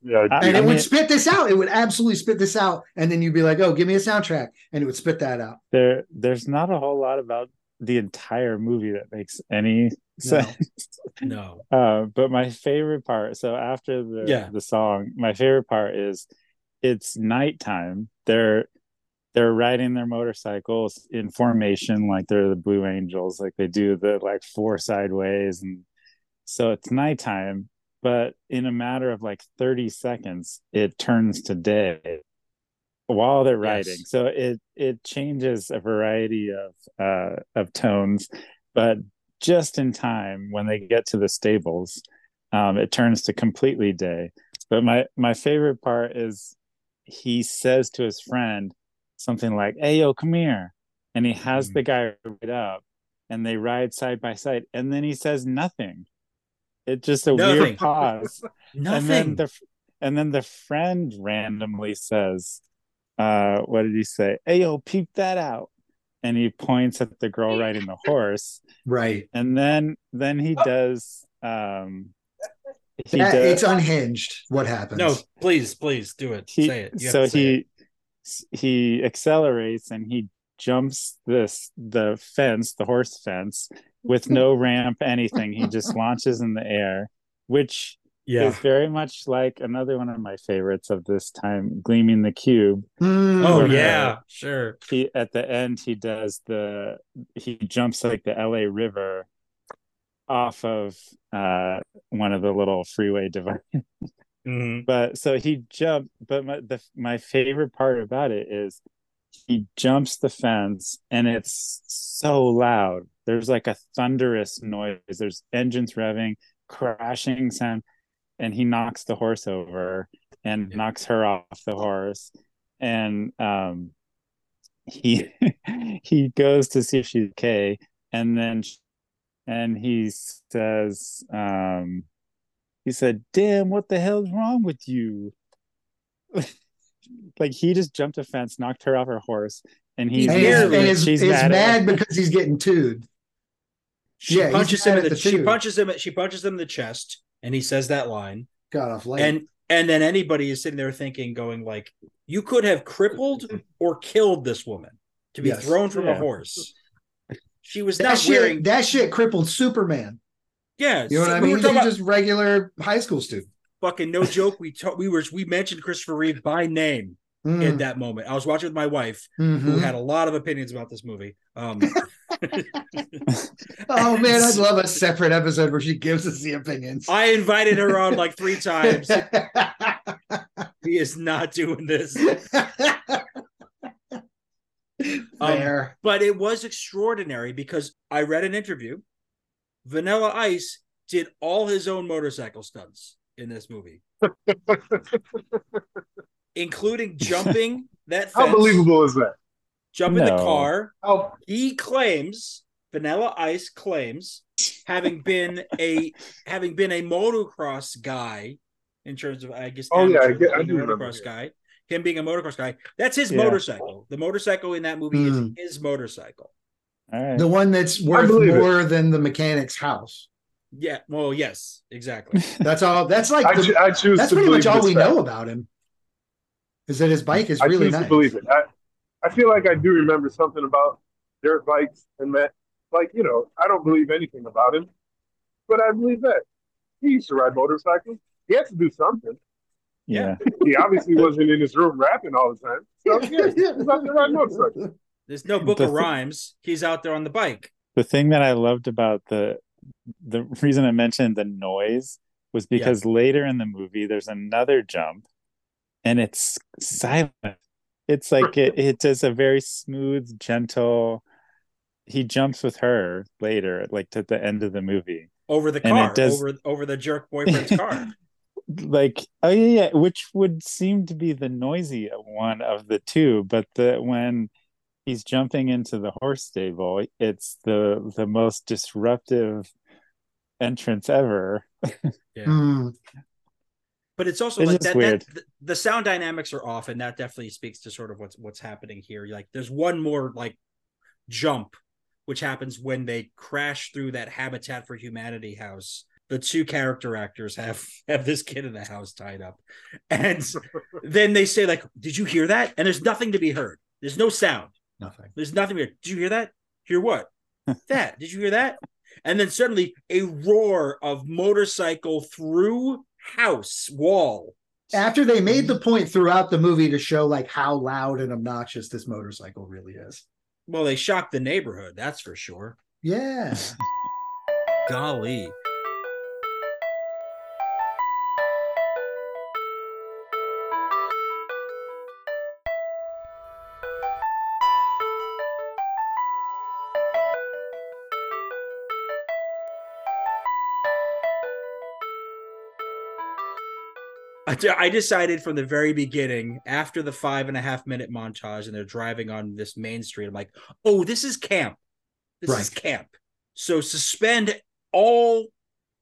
Speaker 1: yeah,
Speaker 2: I-
Speaker 3: And it would
Speaker 2: mean-
Speaker 3: spit this out. It would absolutely spit this out. And then you'd be like, oh, give me a soundtrack. And it would spit that out.
Speaker 2: there there's not a whole lot about the entire movie that makes any sense.
Speaker 4: No.
Speaker 2: Uh, but my favorite part, so after the
Speaker 4: Yeah.
Speaker 2: the song, my favorite part is it's nighttime. They're they're riding their motorcycles in formation, like they're the Blue Angels, like they do the like four sideways, and so it's nighttime. But in a matter of like thirty seconds, it turns to day while they're riding.
Speaker 4: Yes.
Speaker 2: So it it changes a variety of uh of tones, but just in time when they get to the stables, um, it turns to completely day. But my my favorite part is he says to his friend something like, "Hey, yo, come here," and he has
Speaker 4: Mhm.
Speaker 2: the guy ride up, and they ride side by side, and then he says nothing. It's just a
Speaker 4: Nothing.
Speaker 2: weird pause nothing. and then the and then the friend randomly says uh what did he say hey yo peep that out and he points at the girl riding the horse
Speaker 3: Right.
Speaker 2: and then then he does um he
Speaker 3: That-
Speaker 2: does
Speaker 3: it's unhinged what happens.
Speaker 4: no, please, please do it.
Speaker 2: he,
Speaker 4: say it. You
Speaker 2: so
Speaker 4: to say it.
Speaker 2: he he accelerates and he jumps this the fence the horse fence with no ramp anything he just launches in the air which
Speaker 4: Yeah.
Speaker 2: is very much like another one of my favorites of this time, Gleaming the Cube.
Speaker 3: Mm.
Speaker 4: Oh
Speaker 2: Or-
Speaker 4: yeah, sure.
Speaker 2: He at the end he does the he jumps like the LA River off of uh one of the little freeway dividers.
Speaker 4: Mhm.
Speaker 2: But so he jumped, but my the my favorite part about it is he jumps the fence and it's so loud. There's like a thunderous noise. There's engines revving, crashing sound, and he knocks the horse over and
Speaker 4: Yeah.
Speaker 2: knocks her off the horse. And um he he goes to see if she's okay, and then and he says, um he said, Damn, what the hell's wrong with you? like he just jumped a fence, knocked her off her horse, and he's
Speaker 3: and,
Speaker 4: He's
Speaker 3: is,
Speaker 4: nearly-
Speaker 3: and is,
Speaker 2: she's
Speaker 3: is
Speaker 2: mad,
Speaker 3: mad, because he's getting tooed.
Speaker 4: She
Speaker 3: Yeah,
Speaker 4: punches him
Speaker 3: at
Speaker 4: in the,
Speaker 3: the
Speaker 4: she
Speaker 3: two.
Speaker 4: punches him she punches him in the chest and he says that line.
Speaker 3: Got off light.
Speaker 4: And and then anybody is sitting there thinking, going like, you could have crippled or killed this woman to be
Speaker 3: Yes.
Speaker 4: thrown from a horse. She was
Speaker 3: that
Speaker 4: not
Speaker 3: shit,
Speaker 4: wearing
Speaker 3: that shit crippled Superman.
Speaker 4: yeah.
Speaker 3: You know what I
Speaker 4: we
Speaker 3: mean?
Speaker 4: were about
Speaker 3: just regular high school student.
Speaker 4: fucking no joke. We ta- we were we mentioned Christopher Reeve by name in
Speaker 3: Mm,
Speaker 4: that moment. I was watching with my wife,
Speaker 3: mhm.
Speaker 4: who had a lot of opinions about this movie. Um,
Speaker 3: Oh man, I'd love a separate episode where she gives us the opinions.
Speaker 4: I invited her on like three times. He is not doing this. Um,
Speaker 3: Fair.
Speaker 4: but it was extraordinary because I read an interview. Vanilla Ice did all his own motorcycle stunts in this movie, including jumping that
Speaker 1: How believable is that?
Speaker 4: jumping the car.
Speaker 1: How
Speaker 4: He claims Vanilla Ice claims having been a having been a motocross guy in terms of I guess
Speaker 1: Oh, yeah, I
Speaker 4: amateur,
Speaker 1: get- I do
Speaker 4: a
Speaker 1: remember,
Speaker 4: motocross guy. Him being a motocross guy. That's his
Speaker 2: Yeah.
Speaker 4: motorcycle. The motorcycle in that movie
Speaker 3: Hmm.
Speaker 4: is his motorcycle.
Speaker 2: All right.
Speaker 3: The one that's worth
Speaker 1: believe it.
Speaker 3: more than the mechanic's house.
Speaker 4: Yeah. Well, yes, exactly.
Speaker 3: That's all. That's like
Speaker 1: I,
Speaker 3: the-
Speaker 1: cho- I choose
Speaker 3: that's
Speaker 1: to
Speaker 3: pretty much all we
Speaker 1: fact.
Speaker 3: know about him. Is that his bike is
Speaker 1: I
Speaker 3: really
Speaker 1: choose
Speaker 3: nice.
Speaker 1: to believe it. I, I feel like I do remember something about dirt bikes and that. Like you know, I don't believe anything about him, but I believe that he used to ride motorcycles. He had to do something.
Speaker 2: yeah.
Speaker 1: He obviously wasn't in his room rapping all the time. So yeah, he's out there riding motorcycles.
Speaker 4: There's no book
Speaker 2: The
Speaker 4: of
Speaker 2: thi-
Speaker 4: rhymes. He's out there on the bike.
Speaker 2: The thing that I loved about the the reason I mentioned the noise was because later in the movie there's another jump and it's silent. It's like it, it does a very smooth, gentle. He jumps with her later, like to the end of the movie.
Speaker 4: over the
Speaker 2: And it
Speaker 4: car,
Speaker 2: does-
Speaker 4: over over the jerk boyfriend's car.
Speaker 2: Like, oh yeah, yeah, which would seem to be the noisy one of the two, but the when he's jumping into the horse stable, it's the the most disruptive entrance ever.
Speaker 4: Yeah.
Speaker 3: Hmm.
Speaker 4: But it's also
Speaker 2: It's
Speaker 4: like that,
Speaker 2: weird.
Speaker 4: that the, sound dynamics are off, and that definitely speaks to sort of what's what's happening here. Like there's one more like jump, which happens when they crash through that Habitat for Humanity house. The two character actors have have this kid in the house tied up, and then they say like, "Did you hear that?" And there's nothing to be heard. There's no sound.
Speaker 3: Nothing.
Speaker 4: There's nothing. Here. Did you hear that? Hear what? that. Did you hear that? And then suddenly a roar of motorcycle through house wall.
Speaker 3: After they made the mm-hmm. point throughout the movie to show like how loud and obnoxious this motorcycle really is.
Speaker 4: Well, they shocked the neighborhood, that's for sure.
Speaker 3: Yeah.
Speaker 4: Golly. I I decided from the very beginning, after the five and a half minute montage, and they're driving on this main street, I'm like, oh, this is camp. This is camp. So suspend all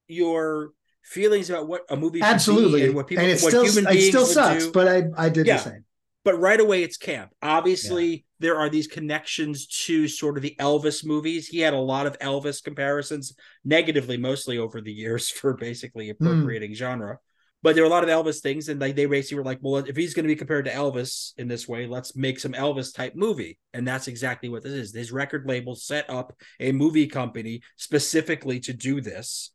Speaker 4: your feelings about what a movie
Speaker 3: Absolutely.
Speaker 4: and what people
Speaker 3: and it
Speaker 4: what
Speaker 3: still
Speaker 4: human
Speaker 3: it still sucks,
Speaker 4: do.
Speaker 3: but I I did
Speaker 4: Yeah.
Speaker 3: the same.
Speaker 4: but right away it's camp. Obviously, there are these connections to sort of the Elvis movies. He had a lot of Elvis comparisons, negatively mostly over the years for basically hmm. appropriating genre. But there are a lot of Elvis things, and like they basically were like, well, if he's going to be compared to Elvis in this way, let's make some Elvis type movie, and that's exactly what this is. His record label set up a movie company specifically to do this.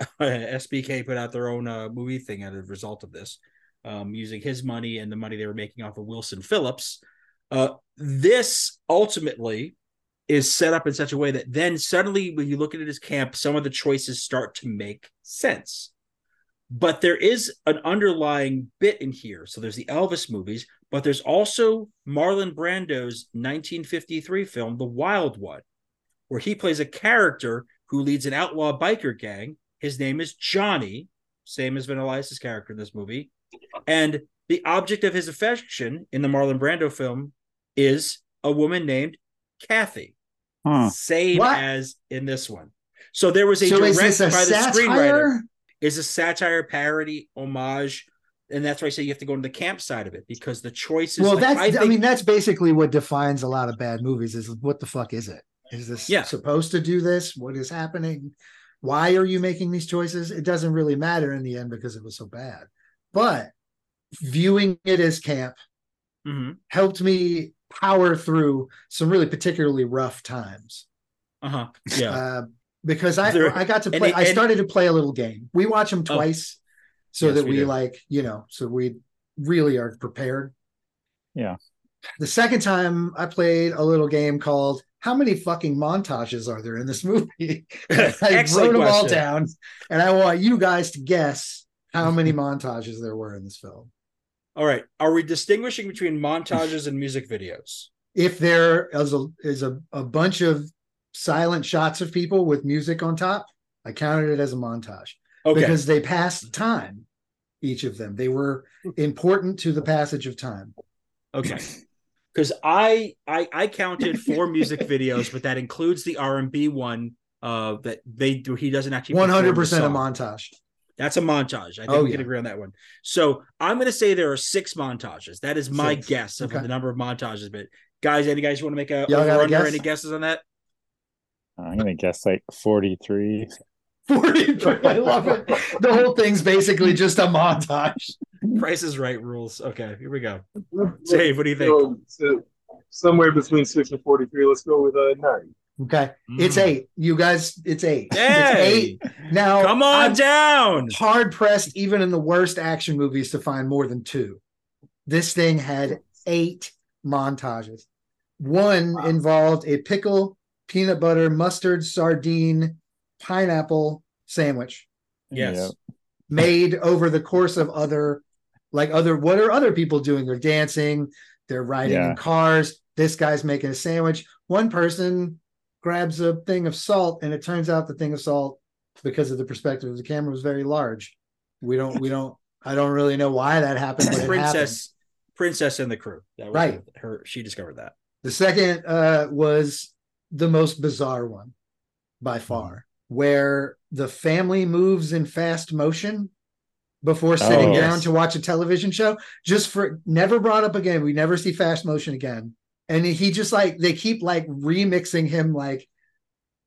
Speaker 4: SBK put out their own uh, movie thing as a result of this um, using his money and the money they were making off of Wilson Phillips. Uh, this ultimately is set up in such a way that then suddenly, when you look at as camp, some of the choices start to make sense. But there is an underlying bit in here. So there's the Elvis movies, but there's also Marlon Brando's 1953 film, The Wild One, where he plays a character who leads an outlaw biker gang. His name is Johnny, same as Vanilla Ice's character in this movie. And the object of his affection in the Marlon Brando film is a woman named Kathy,
Speaker 2: Huh.
Speaker 4: same
Speaker 3: What?
Speaker 4: as in this one. So there was a
Speaker 3: So is
Speaker 4: direct
Speaker 3: this a
Speaker 4: by the screenwriter
Speaker 3: satire?
Speaker 4: Is a satire, parody, homage, and that's why I say you have to go to the camp side of it because the choices.
Speaker 3: Well,
Speaker 4: like,
Speaker 3: that's I,
Speaker 4: think-
Speaker 3: mean that's basically what defines a lot of bad movies is what the fuck is it? Is this
Speaker 4: Yeah.
Speaker 3: supposed to do this? What is happening? Why are you making these choices? It doesn't really matter in the end because it was so bad. But viewing it as camp
Speaker 4: Mhm.
Speaker 3: helped me power through some really particularly rough times.
Speaker 4: uh-huh, yeah,
Speaker 3: Uh, because I
Speaker 4: There-
Speaker 3: I got to play.
Speaker 4: it-
Speaker 3: I
Speaker 4: and-
Speaker 3: started to play a little game. We watch them
Speaker 4: Oh.
Speaker 3: twice, so
Speaker 4: Yes,
Speaker 3: that
Speaker 4: we
Speaker 3: we like you know, so we really are prepared.
Speaker 2: Yeah.
Speaker 3: The second time I played a little game called "How many fucking montages are there in this movie?" I
Speaker 4: Excellent
Speaker 3: wrote them all down, and I want you guys to guess how many montages there were in this film.
Speaker 4: All right. Are we distinguishing between montages and music videos?
Speaker 3: If there is a is a, a bunch of silent shots of people with music on top, I counted it as a montage.
Speaker 4: Okay.
Speaker 3: because they passed time each of them they were important to the passage of time
Speaker 4: Okay. Because I, I I counted four music videos, but that includes the R and B one. Uh, that they do. He doesn't actually.
Speaker 3: 100% a montage
Speaker 4: That's a montage. I think
Speaker 3: Oh,
Speaker 4: we can agree on that one. So I'm going to say there are six montages. That is my
Speaker 3: Six.
Speaker 4: guess of
Speaker 3: Okay.
Speaker 4: the number of montages. But guys, any guys want to make a
Speaker 3: Y'all
Speaker 4: over under?
Speaker 3: guess?
Speaker 4: Any guesses on that?
Speaker 2: I'm gonna guess like 43.
Speaker 3: 40 i love it the whole thing's basically just a montage
Speaker 4: Price is right rules. Okay, here we go. Dave, what do you think?
Speaker 1: So, so somewhere between six and forty-three. Let's go with uh, nine.
Speaker 3: okay it's
Speaker 4: Mm.
Speaker 3: eight you guys it's eight it's eight now
Speaker 4: come on
Speaker 3: I'm
Speaker 4: down.
Speaker 3: hard pressed even in the worst action movies to find more than two this thing had eight montages one involved a pickle peanut butter mustard sardine pineapple sandwich
Speaker 4: Yes.
Speaker 2: Yep.
Speaker 3: made over the course of other like other what are other people doing they're dancing they're riding
Speaker 2: Yeah.
Speaker 3: in cars this guy's making a sandwich one person grabs a thing of salt and it turns out the thing of salt because of the perspective of the camera was very large we don't we don't i don't really know why that happened but it happened.
Speaker 4: Princess Princess and the crew. That was
Speaker 3: Right.
Speaker 4: her she discovered that.
Speaker 3: The second uh, was the most bizarre one by hmm. far, where the family moves in fast motion before oh, sitting
Speaker 2: Oh.
Speaker 3: down
Speaker 4: Yes.
Speaker 3: to watch a television show. Just for never brought up again. We never see fast motion again. And he just like they keep like remixing him like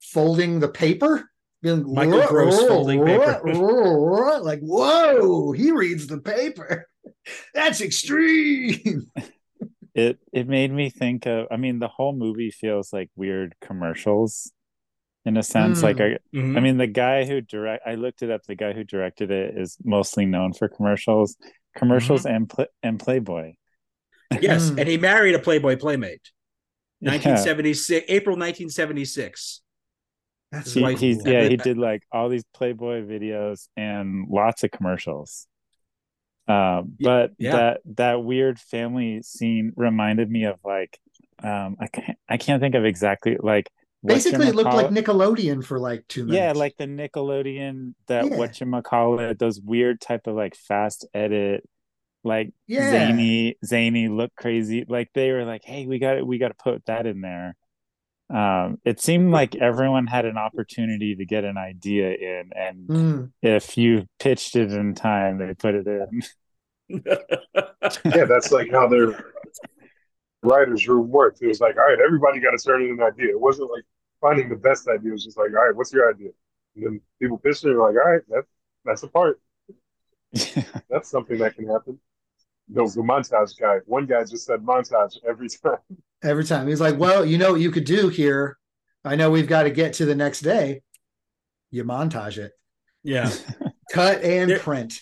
Speaker 3: folding the paper. Being,
Speaker 4: Michael
Speaker 3: "Whoa,
Speaker 4: Gross
Speaker 3: whoa,
Speaker 4: folding
Speaker 3: whoa,
Speaker 4: paper."
Speaker 3: whoa, whoa," like whoa, he reads the paper. That's extreme.
Speaker 2: It it made me think of. I mean, the whole movie feels like weird commercials, in a sense.
Speaker 3: Mm.
Speaker 2: Like I,
Speaker 4: Mhm.
Speaker 2: I mean, the guy who direct. I looked it up. The guy who directed it is mostly known for commercials, commercials and pl- and Playboy.
Speaker 4: yes, and he married a Playboy playmate.
Speaker 2: Yeah.
Speaker 4: 1976, April 1976.
Speaker 3: That's
Speaker 2: He, he's
Speaker 4: Yeah.
Speaker 2: yeah, he did like all these Playboy videos and lots of commercials. Um, but
Speaker 4: yeah.
Speaker 2: that that weird family scene reminded me of like um I can't I can't think of exactly like
Speaker 3: basically it looked like Nickelodeon for like two minutes.
Speaker 2: yeah like the Nickelodeon that
Speaker 3: Yeah.
Speaker 2: it those weird type of like fast edit like
Speaker 3: Yeah.
Speaker 2: zany zany look crazy like they were like hey we got it, we got to put that in there um it seemed like everyone had an opportunity to get an idea in and
Speaker 3: Mm.
Speaker 2: if you pitched it in time they put it in
Speaker 1: Yeah, that's like how their writers' room worked. It was like, all right, everybody got to turn in an idea. It wasn't like finding the best idea. It was just like, all right, what's your idea? And then people pitched it. and Like, all right, that that's a part. That's something that can happen. No, the montage guy. One guy just said montage every time.
Speaker 3: Every time he's like, "Well, you know what you could do here. I know we've got to get to the next day. You montage it,
Speaker 4: yeah.
Speaker 3: cut and
Speaker 4: There-
Speaker 3: print.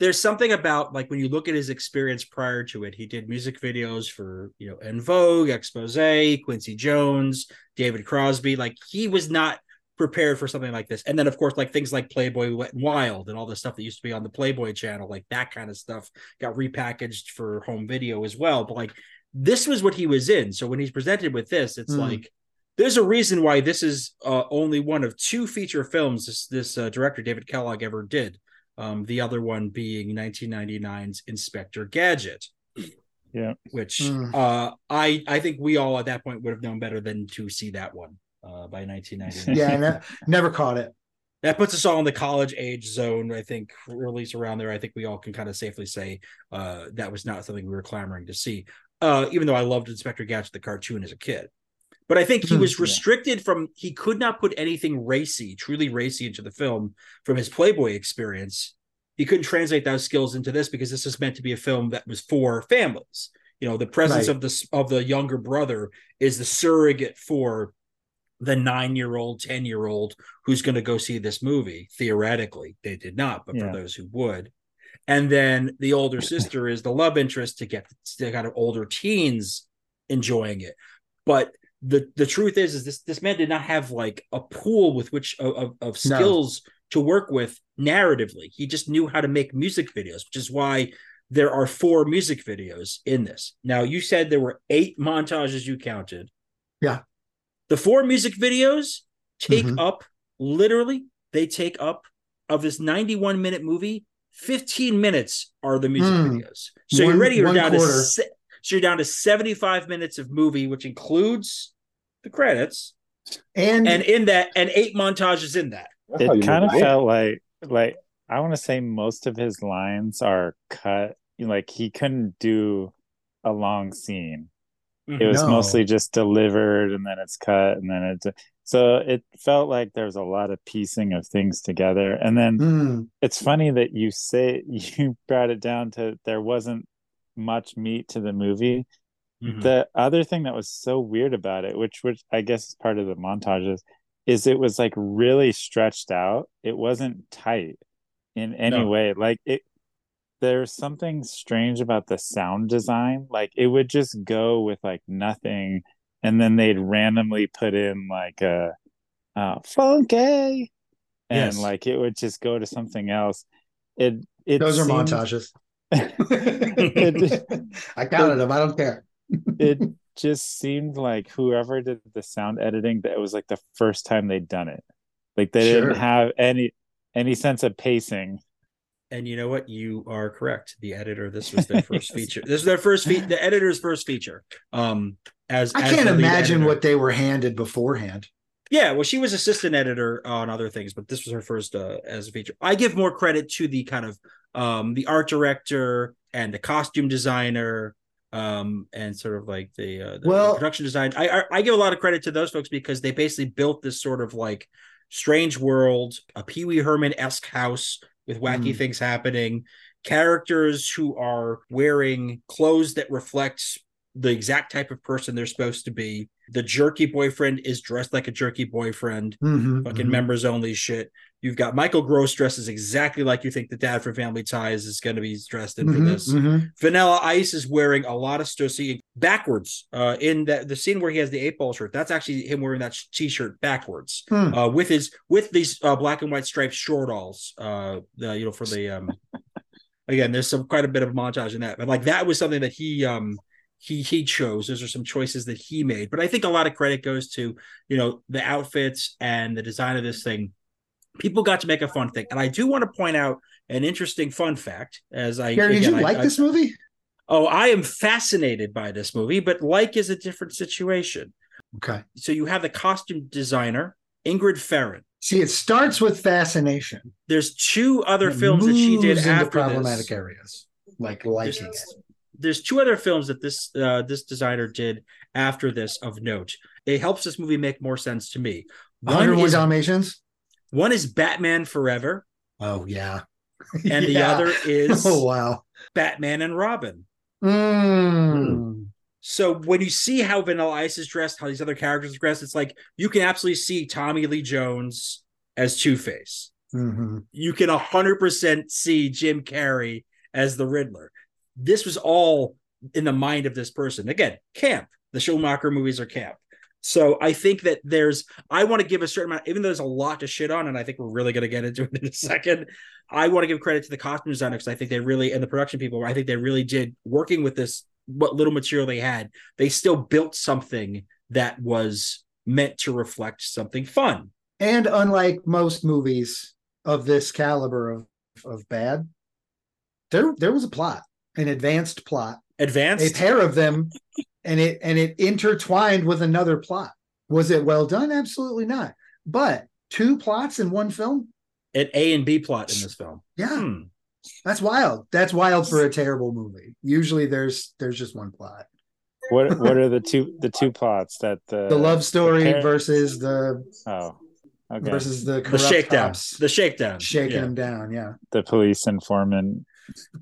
Speaker 4: There's something about like when you look at his experience prior to it, he did music videos for, you know, En Vogue, Expose, Quincy Jones, David Crosby. Like he was not prepared for something like this. And then, of course, like things like Playboy Wet and Wild and all the stuff that used to be on the Playboy channel, like that kind of stuff got repackaged for home video as well. But like this was what he was in. So when he's presented with this, it's
Speaker 3: Hmm.
Speaker 4: like there's a reason why this is uh, only one of two feature films this, this uh, director David Kellogg ever did. Um, the other one being 1999's Inspector Gadget,
Speaker 2: yeah
Speaker 4: which
Speaker 3: Hmm.
Speaker 4: uh, I I think we all at that point would have known better than to see that one uh, by 1999.
Speaker 3: Yeah, ne- never caught it.
Speaker 4: that puts us all in the college age zone. I think, or at least around there. I think we all can kind of safely say uh, that was not something we were clamoring to see. Uh, even though I loved Inspector Gadget the cartoon as a kid, but I think he
Speaker 3: Hmm,
Speaker 4: was
Speaker 2: yeah.
Speaker 4: restricted from he could not put anything racy, truly racy, into the film from his Playboy experience. He couldn't translate those skills into this because this is meant to be a film that was for families. You know, the presence
Speaker 3: Right.
Speaker 4: of the of the younger brother is the surrogate for the nine year old, 10 year old who's going to go see this movie. Theoretically, they did not, but
Speaker 2: Yeah.
Speaker 4: for those who would. And then the older sister is the love interest to get the kind of older teens enjoying it. But the the truth is, is this this man did not have like a pool with which of, of, of
Speaker 3: No.
Speaker 4: skills to work with narratively. He just knew how to make music videos, which is why there are four music videos in this. Now, you said there were eight montages you counted.
Speaker 3: Yeah.
Speaker 4: The four music videos take
Speaker 3: Mhm.
Speaker 4: up literally, they take up of this 91 minute movie, 15 minutes are the music
Speaker 3: Hmm.
Speaker 4: videos. So
Speaker 3: One-
Speaker 4: you're ready, you're
Speaker 3: one
Speaker 4: down to
Speaker 3: quarter.
Speaker 4: se- so you're down to 75 minutes of movie, which includes the credits,
Speaker 3: And,
Speaker 4: and in that, and eight montages in that.
Speaker 1: That's how you
Speaker 2: it kind of felt like like I want to say most of his lines are cut. Like he couldn't do a long scene. It was
Speaker 3: No.
Speaker 2: mostly just delivered and then it's cut and then it's so it felt like there's a lot of piecing of things together. And then
Speaker 3: Mm,
Speaker 2: it's funny that you say you brought it down to there wasn't much meat to the movie.
Speaker 4: Mhm.
Speaker 2: The other thing that was so weird about it, which which I guess is part of the montages, is it was like really stretched out. It wasn't tight in any
Speaker 4: No.
Speaker 2: way. Like it there's something strange about the sound design. Like it would just go with like nothing and then they'd randomly put in like a uh funky and
Speaker 4: Yes.
Speaker 2: like it would just go to something else. It it
Speaker 3: Those are montages.
Speaker 2: it,
Speaker 3: I counted them. I don't care.
Speaker 2: it just seemed like whoever did the sound editing that it was like the first time they'd done it. Like they
Speaker 3: Sure.
Speaker 2: didn't have any any sense of pacing.
Speaker 4: And you know what? You are correct. The editor, this was their first feature. This was their first fe- the editor's first feature. Um, as
Speaker 3: I
Speaker 4: as
Speaker 3: can't imagine
Speaker 4: editor.
Speaker 3: what they were handed beforehand.
Speaker 4: Yeah, well, she was assistant editor on other things, but this was her first uh, as a feature. I give more credit to the kind of um, the art director and the costume designer, um, and sort of like the, uh, the
Speaker 3: Well-
Speaker 4: production design. I, I I give a lot of credit to those folks because they basically built this sort of like strange world, a Pee Wee Herman esque house with wacky
Speaker 3: Mm.
Speaker 4: things happening, characters who are wearing clothes that reflect the exact type of person they're supposed to be. The jerky boyfriend is dressed like a jerky boyfriend,
Speaker 3: Mhm,
Speaker 4: fucking
Speaker 3: mhm.
Speaker 4: members only shit. You've got Michael Gross dresses exactly like you think the dad from Family Ties is going to be dressed in for
Speaker 3: Mhm,
Speaker 4: this.
Speaker 3: mhm.
Speaker 4: Vanilla Ice is wearing a lot of Stussy backwards. Uh, in that the scene where he has the eight ball shirt, that's actually him wearing that t-shirt backwards
Speaker 3: Hmm.
Speaker 4: uh, with his with these uh, black and white striped short alls. Uh, you know, for the um, again, there's some quite a bit of montage in that, but like that was something that he um he he chose. Those are some choices that he made, but I think a lot of credit goes to you know the outfits and the design of this thing. People got to make a fun thing, and I do want to point out an interesting fun fact. As I
Speaker 3: Gary, did you
Speaker 4: I-
Speaker 3: like
Speaker 4: I-
Speaker 3: this movie?
Speaker 4: Oh, I am fascinated by this movie, but like is a different situation.
Speaker 3: Okay.
Speaker 4: So you have the costume designer Ingrid Ferrin.
Speaker 3: See, it starts with fascination.
Speaker 4: There's two other films that she did after
Speaker 3: problematic
Speaker 4: this.
Speaker 3: areas, like liking
Speaker 4: There's,
Speaker 3: it.
Speaker 4: There's two other films that this uh, this designer did after this of note. It helps this movie make more sense to me. One is
Speaker 3: Dalmatians.
Speaker 4: one is Batman Forever,
Speaker 3: Oh yeah.
Speaker 4: and the other is
Speaker 3: Oh wow.
Speaker 4: Batman and Robin.
Speaker 3: Mm.
Speaker 4: So when you see how Vanilla Ice is dressed, how these other characters are dressed, it's like you can absolutely see Tommy Lee Jones as Two Face.
Speaker 3: Mhm.
Speaker 4: You can hundred percent see Jim Carrey as the Riddler. This was all in the mind of this person. Again, camp. The Schumacher movies are camp. So I think that there's I want to give a certain amount, even though there's a lot to shit on, and I think we're really going to get into it in a second. I want to give credit to the costume designer because I think they really and the production people. I think they really did working with this what little material they had. They still built something that was meant to reflect something fun.
Speaker 3: And unlike most movies of this caliber of, of bad, there there was a plot, an advanced plot,
Speaker 4: advanced a
Speaker 3: pair of them, and it and it intertwined with another plot. Was it well done? Absolutely not. But two plots in one film?
Speaker 4: an A and B plot in this film.
Speaker 3: Yeah,
Speaker 4: Hmm.
Speaker 3: that's wild. That's wild for a terrible movie. Usually there's there's just one plot.
Speaker 2: What what are the two the two plots that the
Speaker 3: The love story
Speaker 2: pair-
Speaker 3: versus the
Speaker 2: oh okay
Speaker 3: versus the
Speaker 4: The
Speaker 3: corrupt
Speaker 4: shakedown. The shakedown.
Speaker 3: shaking
Speaker 4: Yeah.
Speaker 3: them down. Yeah.
Speaker 2: the police informant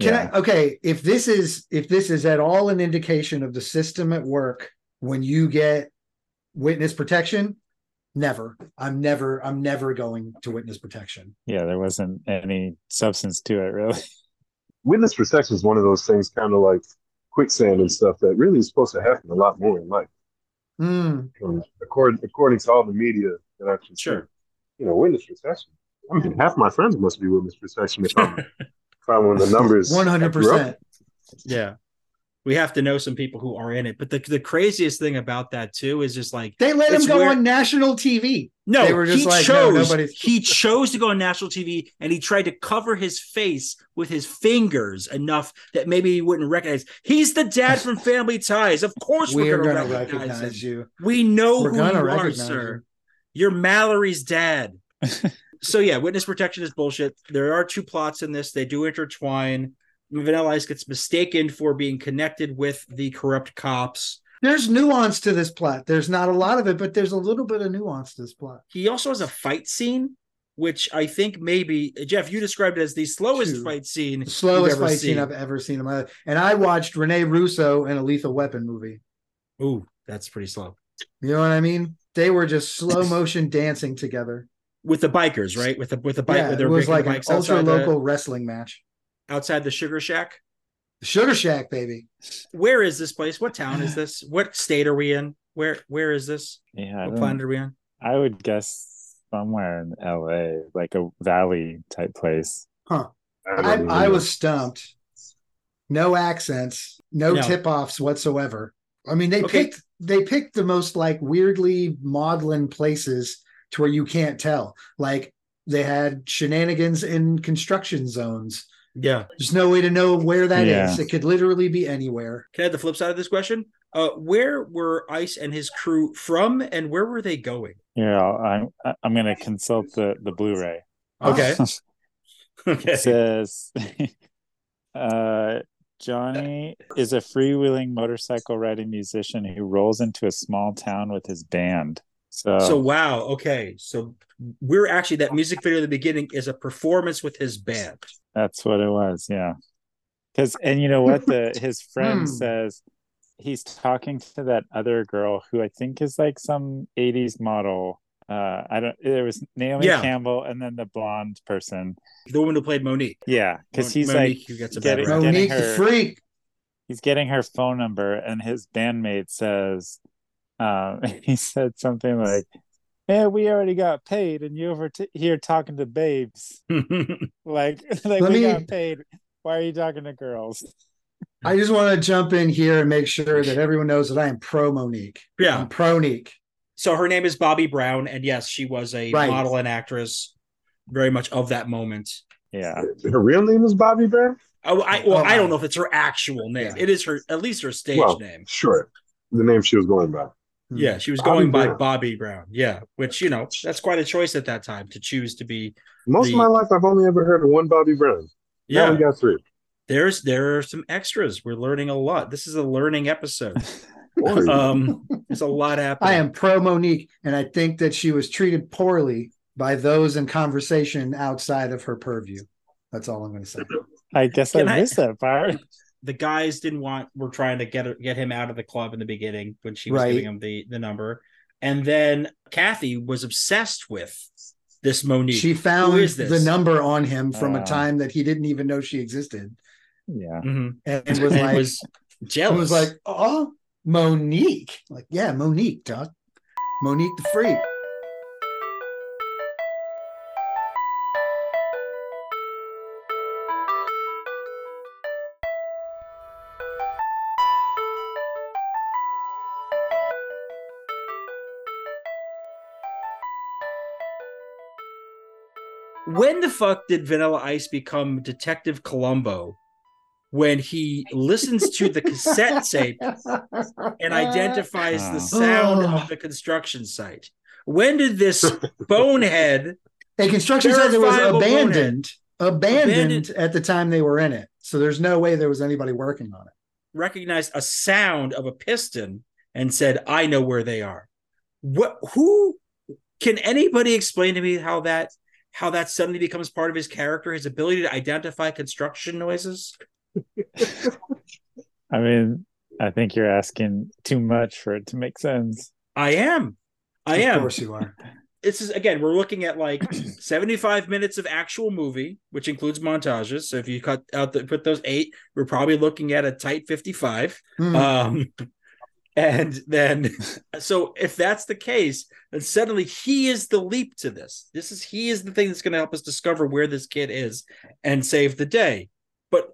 Speaker 3: Can
Speaker 2: yeah.
Speaker 3: I okay, if this is if this is at all an indication of the system at work when you get witness protection, never. I'm never I'm never going to witness protection.
Speaker 2: yeah there wasn't any substance to it really
Speaker 1: Witness protection is one of those things, kind of like quicksand and stuff, that really is supposed to happen a lot more in life.
Speaker 3: Hmm.
Speaker 1: Um, according according to all the media that actually,
Speaker 4: Sure.
Speaker 1: you know, witness protection. I mean, half my friends must be witness protection if I'm if I'm the numbers.
Speaker 3: One hundred percent.
Speaker 4: Yeah. We have to know some people who are in it. But the, the craziest thing about that too is just like
Speaker 3: They let him go
Speaker 4: where-
Speaker 3: on national TV.
Speaker 4: no,
Speaker 3: They were just
Speaker 4: he
Speaker 3: like,
Speaker 4: chose
Speaker 3: nobody's-
Speaker 4: he chose to go on national TV and he tried to cover his face with his fingers enough that maybe he wouldn't recognize. He's the dad from Family Ties. Of course we're,
Speaker 3: We're
Speaker 4: gonna,
Speaker 3: gonna
Speaker 4: recognize,
Speaker 3: recognize you.
Speaker 4: We know
Speaker 3: We're
Speaker 4: who
Speaker 3: gonna
Speaker 4: you are,
Speaker 3: recognize
Speaker 4: sir. You're Mallory's dad. so yeah, witness protection is bullshit. There are two plots in this. They do intertwine. Vanilla Ice gets mistaken for being connected with the corrupt cops.
Speaker 3: There's nuance to this plot. There's not a lot of it, but there's a little bit of nuance to this plot.
Speaker 4: He also has a fight scene, which I think maybe Jeff, you described it as the slowest fight scene.
Speaker 3: The slowest fight scene. I've ever seen in my life. And I watched Rene Russo in a Lethal Weapon movie.
Speaker 4: Ooh, that's pretty slow.
Speaker 3: You know what I mean? They were just slow motion dancing together.
Speaker 4: With the bikers, right? With the with the bike,
Speaker 3: yeah,
Speaker 4: with
Speaker 3: it was like
Speaker 4: the
Speaker 3: an ultra local
Speaker 4: the,
Speaker 3: wrestling match.
Speaker 4: outside the Sugar Shack.
Speaker 3: The Sugar Shack, baby.
Speaker 4: Where is this place? What town is this? What state are we in? Where where is this?
Speaker 2: yeah I,
Speaker 4: What
Speaker 2: don't-
Speaker 4: planet are we on?
Speaker 2: I would guess somewhere in LA, like a valley type place.
Speaker 3: Huh.
Speaker 1: I,
Speaker 3: I, I was stumped. No accents, no,
Speaker 4: No.
Speaker 3: tip offs whatsoever. I mean, they
Speaker 4: Okay.
Speaker 3: picked they picked the most like weirdly maudlin places to where you can't tell. Like they had shenanigans in construction zones.
Speaker 4: Yeah.
Speaker 3: There's no way to know where that is.
Speaker 2: Yeah.
Speaker 3: It could literally be anywhere.
Speaker 4: Can I have the flip side of this question? Uh, where were Ice and his crew from, and where were they going?
Speaker 2: Yeah, I'm I'm gonna consult the the Blu-ray.
Speaker 4: Okay.
Speaker 2: It
Speaker 4: Okay.
Speaker 2: says, uh, Johnny is a freewheeling motorcycle riding musician who rolls into a small town with his band. So,
Speaker 4: So wow. Okay. So we're actually that music video at the beginning is a performance with his band.
Speaker 2: that's what it was. Yeah. Because, and you know what? The his friend
Speaker 3: Hmm.
Speaker 2: says he's talking to that other girl who I think is like some 80s model. Uh, I don't, there was Naomi
Speaker 4: Yeah.
Speaker 2: Campbell and then the blonde person.
Speaker 4: The woman who played Monique.
Speaker 2: Yeah. Because
Speaker 4: Mon-
Speaker 2: he's
Speaker 4: Monique,
Speaker 2: like,
Speaker 4: who gets a
Speaker 2: getting-
Speaker 4: bad rap.
Speaker 2: getting
Speaker 3: Monique the
Speaker 2: her-
Speaker 3: freak.
Speaker 2: he's getting her phone number and his bandmate says um he said something like yeah we already got paid and you over t- here talking to babes like like
Speaker 3: Let
Speaker 2: we
Speaker 3: me-
Speaker 2: got paid why are you talking to girls
Speaker 3: I just want to jump in here and make sure that everyone knows that I am pro Monique.
Speaker 4: yeah.
Speaker 3: I'm pro Monique.
Speaker 4: So her name is Bobbie Brown, and yes, she was a
Speaker 3: Right.
Speaker 4: model and actress, very much of that moment.
Speaker 2: yeah
Speaker 1: Her real name is Bobbie Brown?
Speaker 4: Oh, I, well,
Speaker 3: Oh,
Speaker 4: I don't know if it's her actual name.
Speaker 3: Yeah.
Speaker 4: It is her, at least her stage
Speaker 1: Well,
Speaker 4: name.
Speaker 1: Sure. The name she was going by.
Speaker 4: Yeah, she was
Speaker 1: Bobby
Speaker 4: going by
Speaker 1: Brown.
Speaker 4: Bobbie Brown. Yeah, which you know that's quite a choice at that time to choose to be.
Speaker 1: Most
Speaker 4: The-
Speaker 1: of my life, I've only ever heard of one Bobby Brown. Now
Speaker 4: Yeah,
Speaker 1: we got three.
Speaker 4: there's there are some extras. We're learning a lot. This is a learning episode.
Speaker 1: Boy,
Speaker 4: Um, there's a lot happening.
Speaker 3: I am pro Monique, and I think that she was treated poorly by those in conversation outside of her purview. That's all I'm going to say.
Speaker 2: i guess
Speaker 4: Can
Speaker 2: i
Speaker 4: I-
Speaker 2: missed that part
Speaker 4: the guys didn't want were trying to get get him out of the club in the beginning when she was
Speaker 3: Right.
Speaker 4: giving him the the number and then kathy was obsessed with this monique
Speaker 3: She found
Speaker 4: is this?
Speaker 3: the number on him from
Speaker 2: Uh.
Speaker 3: a time that he didn't even know she existed,
Speaker 2: yeah
Speaker 4: Mhm.
Speaker 3: and, and was
Speaker 4: And
Speaker 3: like,
Speaker 4: was jealous
Speaker 3: was like, oh, Monique, like, yeah, Monique, doc, Monique the freak.
Speaker 4: When the fuck did vanilla ice become detective columbo when he listens to the cassette tape and identifies
Speaker 2: Oh.
Speaker 4: the sound
Speaker 3: Oh.
Speaker 4: of the construction site when did this bonehead
Speaker 3: A construction site that was abandoned, abandoned,
Speaker 4: Abandoned.
Speaker 3: at the time they were in it. So there's no way there was anybody working on it.
Speaker 4: recognized a sound of a piston and said, "I know where they are." What? Who? Can anybody explain to me how that how that suddenly becomes part of his character? His ability to identify construction noises.
Speaker 2: i mean i think you're asking too much for it to make sense
Speaker 4: I am. I
Speaker 3: of
Speaker 4: am.
Speaker 3: course you are.
Speaker 4: This is again. We're looking at like seventy-five minutes of actual movie, which includes montages. So if you cut out the put those eight, we're probably looking at a tight fifty-five.
Speaker 3: Hmm.
Speaker 4: Um, and then, so if that's the case, then suddenly he is the leap to this. This is he is the thing that's going to help us discover where this kid is and save the day. But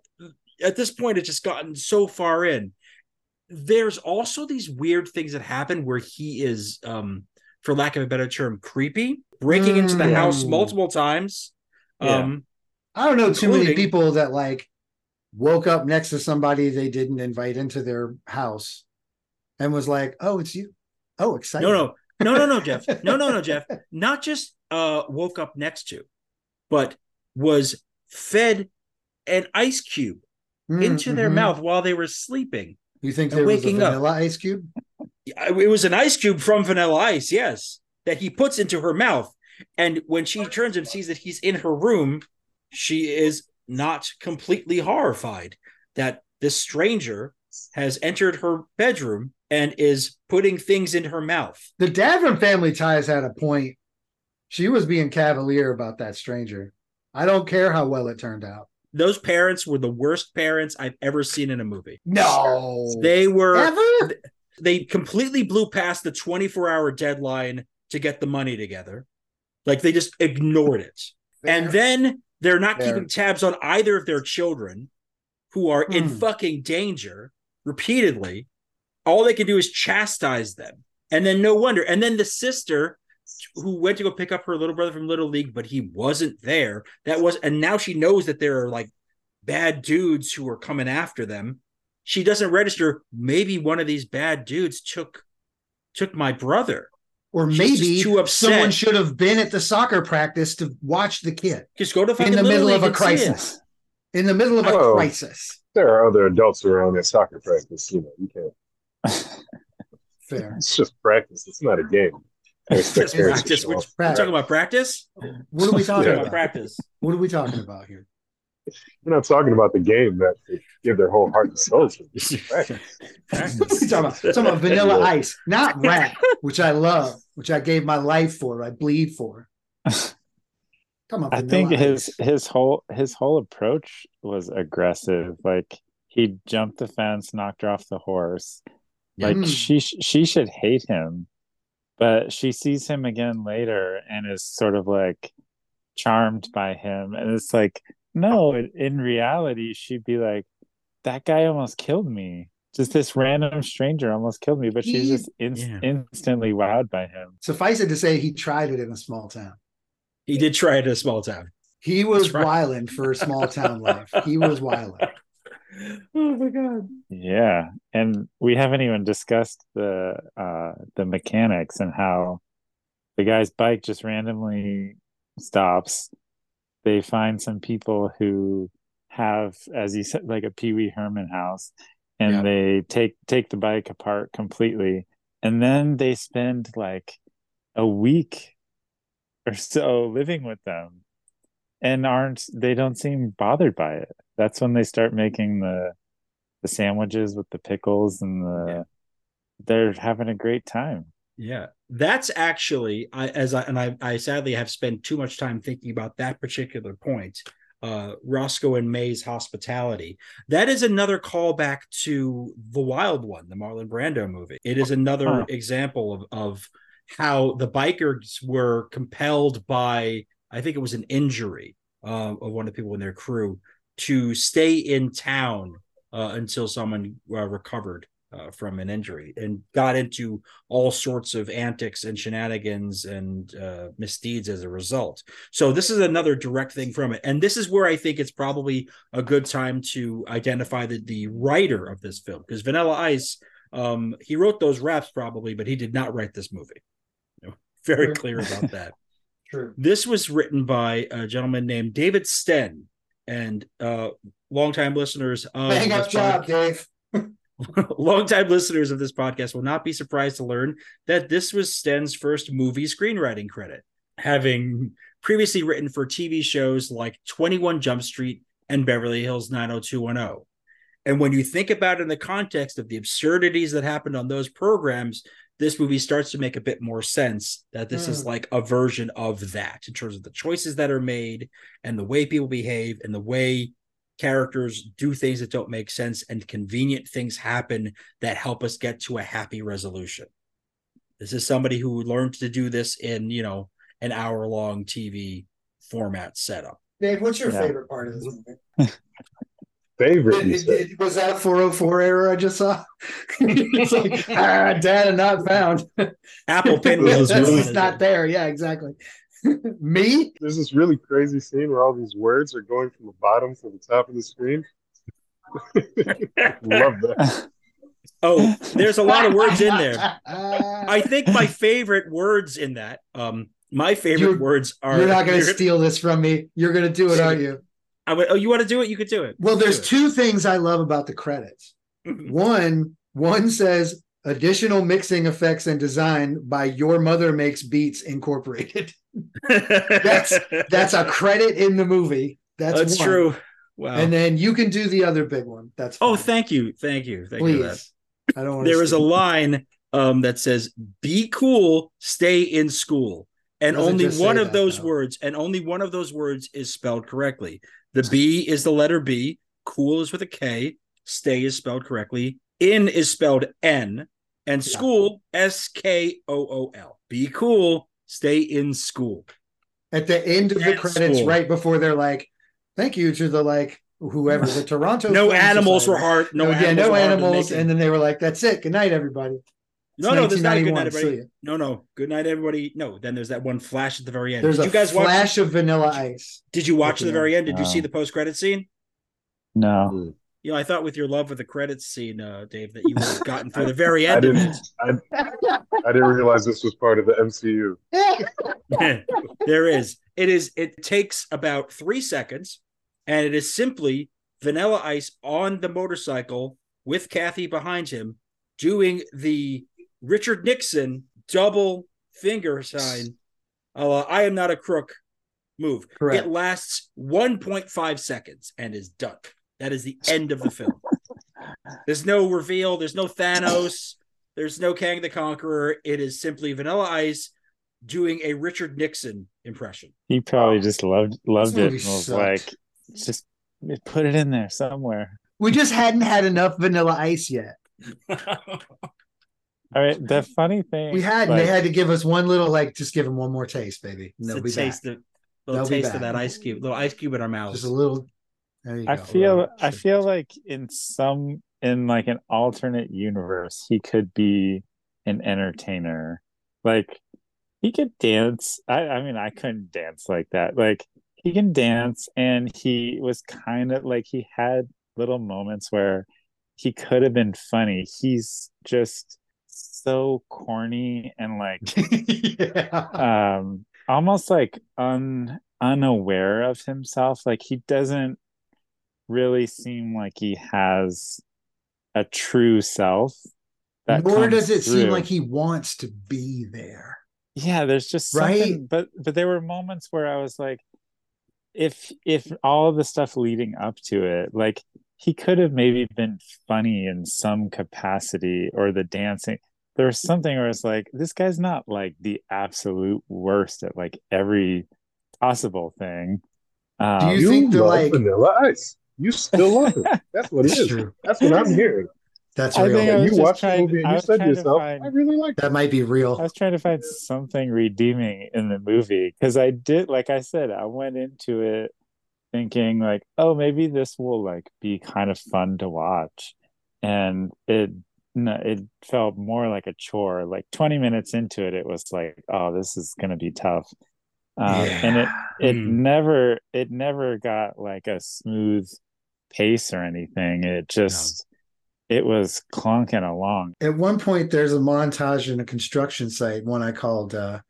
Speaker 4: at this point, it's just gotten so far in. There's also these weird things that happen where he is, um, for lack of a better term, creepy, breaking into the
Speaker 3: Mm.
Speaker 4: house multiple times.
Speaker 2: Yeah.
Speaker 4: Um,
Speaker 3: I don't know too many people that like woke up next to somebody they didn't invite into their house and was like, "Oh, it's you." Oh, exciting.
Speaker 4: No, no, no, no, no, Jeff. No, no, no, Jeff. Not just uh woke up next to, but was fed an ice cube
Speaker 3: Mm,
Speaker 4: into their
Speaker 3: mhm.
Speaker 4: mouth while they were sleeping.
Speaker 3: You think
Speaker 4: and
Speaker 3: there was a
Speaker 4: waking up.
Speaker 3: vanilla ice cube?
Speaker 4: It was an ice cube from Vanilla Ice, yes, that he puts into her mouth. And when she turns and sees that he's in her room, she is not completely horrified that this stranger has entered her bedroom and is putting things in her mouth.
Speaker 3: The Davern family ties had a point. She was being cavalier about that stranger. I don't care how well it turned out.
Speaker 4: those parents were the worst parents I've ever seen in a movie.
Speaker 3: No,
Speaker 4: They were
Speaker 3: ever.
Speaker 4: they completely blew past the 24 hour deadline to get the money together. Like they just ignored it. And then they're not
Speaker 3: Fair.
Speaker 4: keeping tabs on either of their children who are in
Speaker 3: Hmm.
Speaker 4: fucking danger repeatedly. All they can do is chastise them. And then no wonder. And then the sister who went to go pick up her little brother from Little League, but he wasn't there. That was, and now she knows that there are like bad dudes who are coming after them. She doesn't register. Maybe one of these bad dudes took took my brother.
Speaker 3: or
Speaker 4: she's
Speaker 3: maybe
Speaker 4: too upset.
Speaker 3: someone should have been at the soccer practice to watch the kid
Speaker 4: Just go to fucking
Speaker 3: in the middle of a
Speaker 4: and see it.
Speaker 3: crisis. In the middle of a
Speaker 1: Whoa.
Speaker 3: crisis.
Speaker 1: There are other adults around at soccer practice. You know, you can't.
Speaker 3: Fair.
Speaker 1: It's just practice. It's not a game. I expect
Speaker 3: It's
Speaker 1: parents to
Speaker 4: Practice. We're, we're talking about practice.
Speaker 3: What are we talking
Speaker 1: Yeah.
Speaker 3: about?
Speaker 4: Practice.
Speaker 3: What are we talking about here?
Speaker 1: We're not talking about the game that they give their whole heart and soul to. Practice.
Speaker 3: What are we talking about? Talking about vanilla ice, not rap, which I love, which I gave my life for, I bleed for. Come on,
Speaker 2: I think his his whole his whole approach was aggressive. Like he jumped the fence, knocked her off the horse. Like
Speaker 3: Mm.
Speaker 2: she she should hate him, but she sees him again later and is sort of like charmed by him. And it's like, no, in- in reality, she'd be like, that guy almost killed me. Just this random stranger almost killed me, but she's
Speaker 3: He-
Speaker 2: just in-
Speaker 4: Yeah.
Speaker 2: instantly wowed by him.
Speaker 3: Suffice it to say, he tried it in a small town.
Speaker 4: He did try it in a small town.
Speaker 3: He was
Speaker 4: That's right.
Speaker 3: wilding for a small town life. He was wilding.
Speaker 4: Oh my god.
Speaker 2: Yeah, and we haven't even discussed the uh the mechanics and how the guy's bike just randomly stops. They find some people who have, as you said, like a Pee Wee Herman house, and
Speaker 4: Yeah.
Speaker 2: they take take the bike apart completely, and then they spend like a week or so living with them, and aren't they don't seem bothered by it. That's when they start making the the sandwiches with the pickles and the
Speaker 4: Yeah.
Speaker 2: they're having a great time.
Speaker 4: Yeah, that's actually I as I and I, I sadly have spent too much time thinking about that particular point. Uh, Roscoe and May's hospitality. That is another callback to the Wild One, the Marlon Brando movie. It is another
Speaker 2: Huh.
Speaker 4: example of of how the bikers were compelled by I think it was an injury uh, of one of the people in their crew to stay in town uh, until someone uh, recovered uh, from an injury and got into all sorts of antics and shenanigans and uh, misdeeds as a result. So this is another direct thing from it, and this is where I think it's probably a good time to identify the the writer of this film because Vanilla Ice, um, he wrote those raps probably, but he did not write this movie. You know, very clear about that.
Speaker 3: True.
Speaker 4: This was written by a gentleman named David Stenn, and uh, longtime listeners of
Speaker 3: Bang up job, Dave.
Speaker 4: longtime listeners of this podcast will not be surprised to learn that this was Stenn's first movie screenwriting credit, having previously written for TV shows like 21 Jump Street and Beverly Hills 90210. And when you think about it in the context of the absurdities that happened on those programs, this movie starts to make a bit more sense that this is
Speaker 3: Mm.
Speaker 4: like a version of that in terms of the choices that are made and the way people behave and the way characters do things that don't make sense and convenient things happen that help us get to a happy resolution. This is somebody who learned to do this in, you know, an hour long TV format setup.
Speaker 3: Dave, what's your
Speaker 2: Yeah.
Speaker 3: favorite part of this movie?
Speaker 1: Favorite, you
Speaker 3: It- it- was that a 404 error I just saw? it's like, ah, data not found.
Speaker 4: Apple Pinwheel is
Speaker 3: That's
Speaker 4: what
Speaker 3: it's
Speaker 4: it
Speaker 3: not there. Yeah, exactly. Me?
Speaker 1: There's this really crazy scene where all these words are going from the bottom to the top of the screen. Love that.
Speaker 4: Oh, there's a lot of words in there.
Speaker 3: I,
Speaker 4: I think my favorite words in that, um, my favorite
Speaker 3: You're-
Speaker 4: words are.
Speaker 3: you're not going to steal this from me. You're going to do it, aren't you?
Speaker 4: I would, oh, you want to do it? You could do it.
Speaker 3: Well, there's
Speaker 4: Do
Speaker 3: two things I love about the credits. One, one says additional mixing effects and design by Your Mother Makes Beats Incorporated. That's- That's a credit in the movie. That's,
Speaker 4: That's true. Wow.
Speaker 3: And then you can do the other big one. That's
Speaker 4: oh, thank you, thank you, thank you. that.
Speaker 3: please. I don't want
Speaker 4: There is a line um, that says "Be cool, stay in school," and only one of
Speaker 3: that,
Speaker 4: those
Speaker 3: though.
Speaker 4: words, and only one of those words is spelled correctly. The B is the letter B. Cool is with a K. Stay is spelled correctly. In is spelled N, and school S K O O L. Be cool, stay in school.
Speaker 3: At the end of the credits, right before they're like, "Thank you to the like whoever the Toronto."
Speaker 4: no animals were
Speaker 3: Society."
Speaker 4: hard. No,
Speaker 3: No, yeah, no
Speaker 4: were hard to
Speaker 3: animals, and then they were like, "That's it. Good night, everybody." It's
Speaker 4: no, no, there's not a good night, everybody. No, no, good night, everybody. No, then there's that one flash at the very end.
Speaker 3: There's
Speaker 4: did
Speaker 3: a
Speaker 4: you guys watch?
Speaker 3: flash of Vanilla Ice.
Speaker 4: Did you watch
Speaker 3: at
Speaker 4: the
Speaker 3: the
Speaker 4: very end? Did you see the post credit scene?
Speaker 2: No.
Speaker 4: You know, I thought with your love of the credits scene, uh, Dave, that you would have gotten through the very
Speaker 1: I
Speaker 4: end of
Speaker 1: didn't. I, I didn't realize this was part of the MCU.
Speaker 4: there is. It is. It takes about three seconds, and it is simply Vanilla Ice on the motorcycle with Kathy behind him, doing the Richard Nixon double finger sign. Uh, I am not a crook. Move.
Speaker 3: Correct.
Speaker 4: It lasts 1.5 seconds and is done. That is the end of the film. There's no reveal. There's no Thanos. There's no Kang the Conqueror. It is simply Vanilla Ice doing a Richard Nixon impression.
Speaker 2: He probably just loved loved it was like, just put it in there somewhere.
Speaker 3: We just hadn't had enough Vanilla Ice yet.
Speaker 2: All right. The funny thing
Speaker 3: We had, and
Speaker 2: like,
Speaker 3: they had to give us one little like, just give them one more taste, baby. And they'll be
Speaker 4: taste
Speaker 3: back.
Speaker 4: of little
Speaker 3: They'll be
Speaker 4: taste of that ice cube, little ice cube in our mouths.
Speaker 3: Just a little. There you
Speaker 2: I
Speaker 3: go.
Speaker 2: feel
Speaker 3: Right.
Speaker 2: I feel like in some in like an alternate universe he could be an entertainer. Like he could dance. I I mean I couldn't dance like that. Like he can dance and he was kind of like he had little moments where he could have been funny. He's just so corny and like
Speaker 3: yeah.
Speaker 2: um almost like un unaware of himself like he doesn't really seem like he has a true self that
Speaker 3: Nor does it seem like he wants to be there.
Speaker 2: yeah there's just
Speaker 3: Right?
Speaker 2: but but there were moments where i was like if if all of the stuff leading up to it like he could have maybe been funny in some capacity or the dancing there was something where it's like this guy's not like the absolute worst at like every possible thing um,
Speaker 3: Do you
Speaker 1: You
Speaker 3: think the,
Speaker 1: love
Speaker 3: like-
Speaker 1: Vanilla Ice. You still love it. That's what it
Speaker 3: That's true.
Speaker 1: That's what I'm hearing.
Speaker 3: That's
Speaker 2: I
Speaker 3: real.
Speaker 2: think I was
Speaker 1: you
Speaker 2: just
Speaker 1: watched the movie and
Speaker 2: I
Speaker 1: you
Speaker 2: was
Speaker 1: said to
Speaker 2: to
Speaker 1: yourself,
Speaker 2: find-
Speaker 1: "I really like
Speaker 3: that might be real.
Speaker 2: I was trying to find something redeeming in the movie because I did, like I said, I went into it thinking like, oh, maybe this will like be kind of fun to watch, and it no, it felt more like a chore. Like 20 minutes into it, it was like, oh, this is gonna be tough, um, and it it
Speaker 4: Hmm.
Speaker 2: never it never got like a smooth pace or anything. It just it was clunking along.
Speaker 3: At one point, there's a montage in a construction site, one I called uh,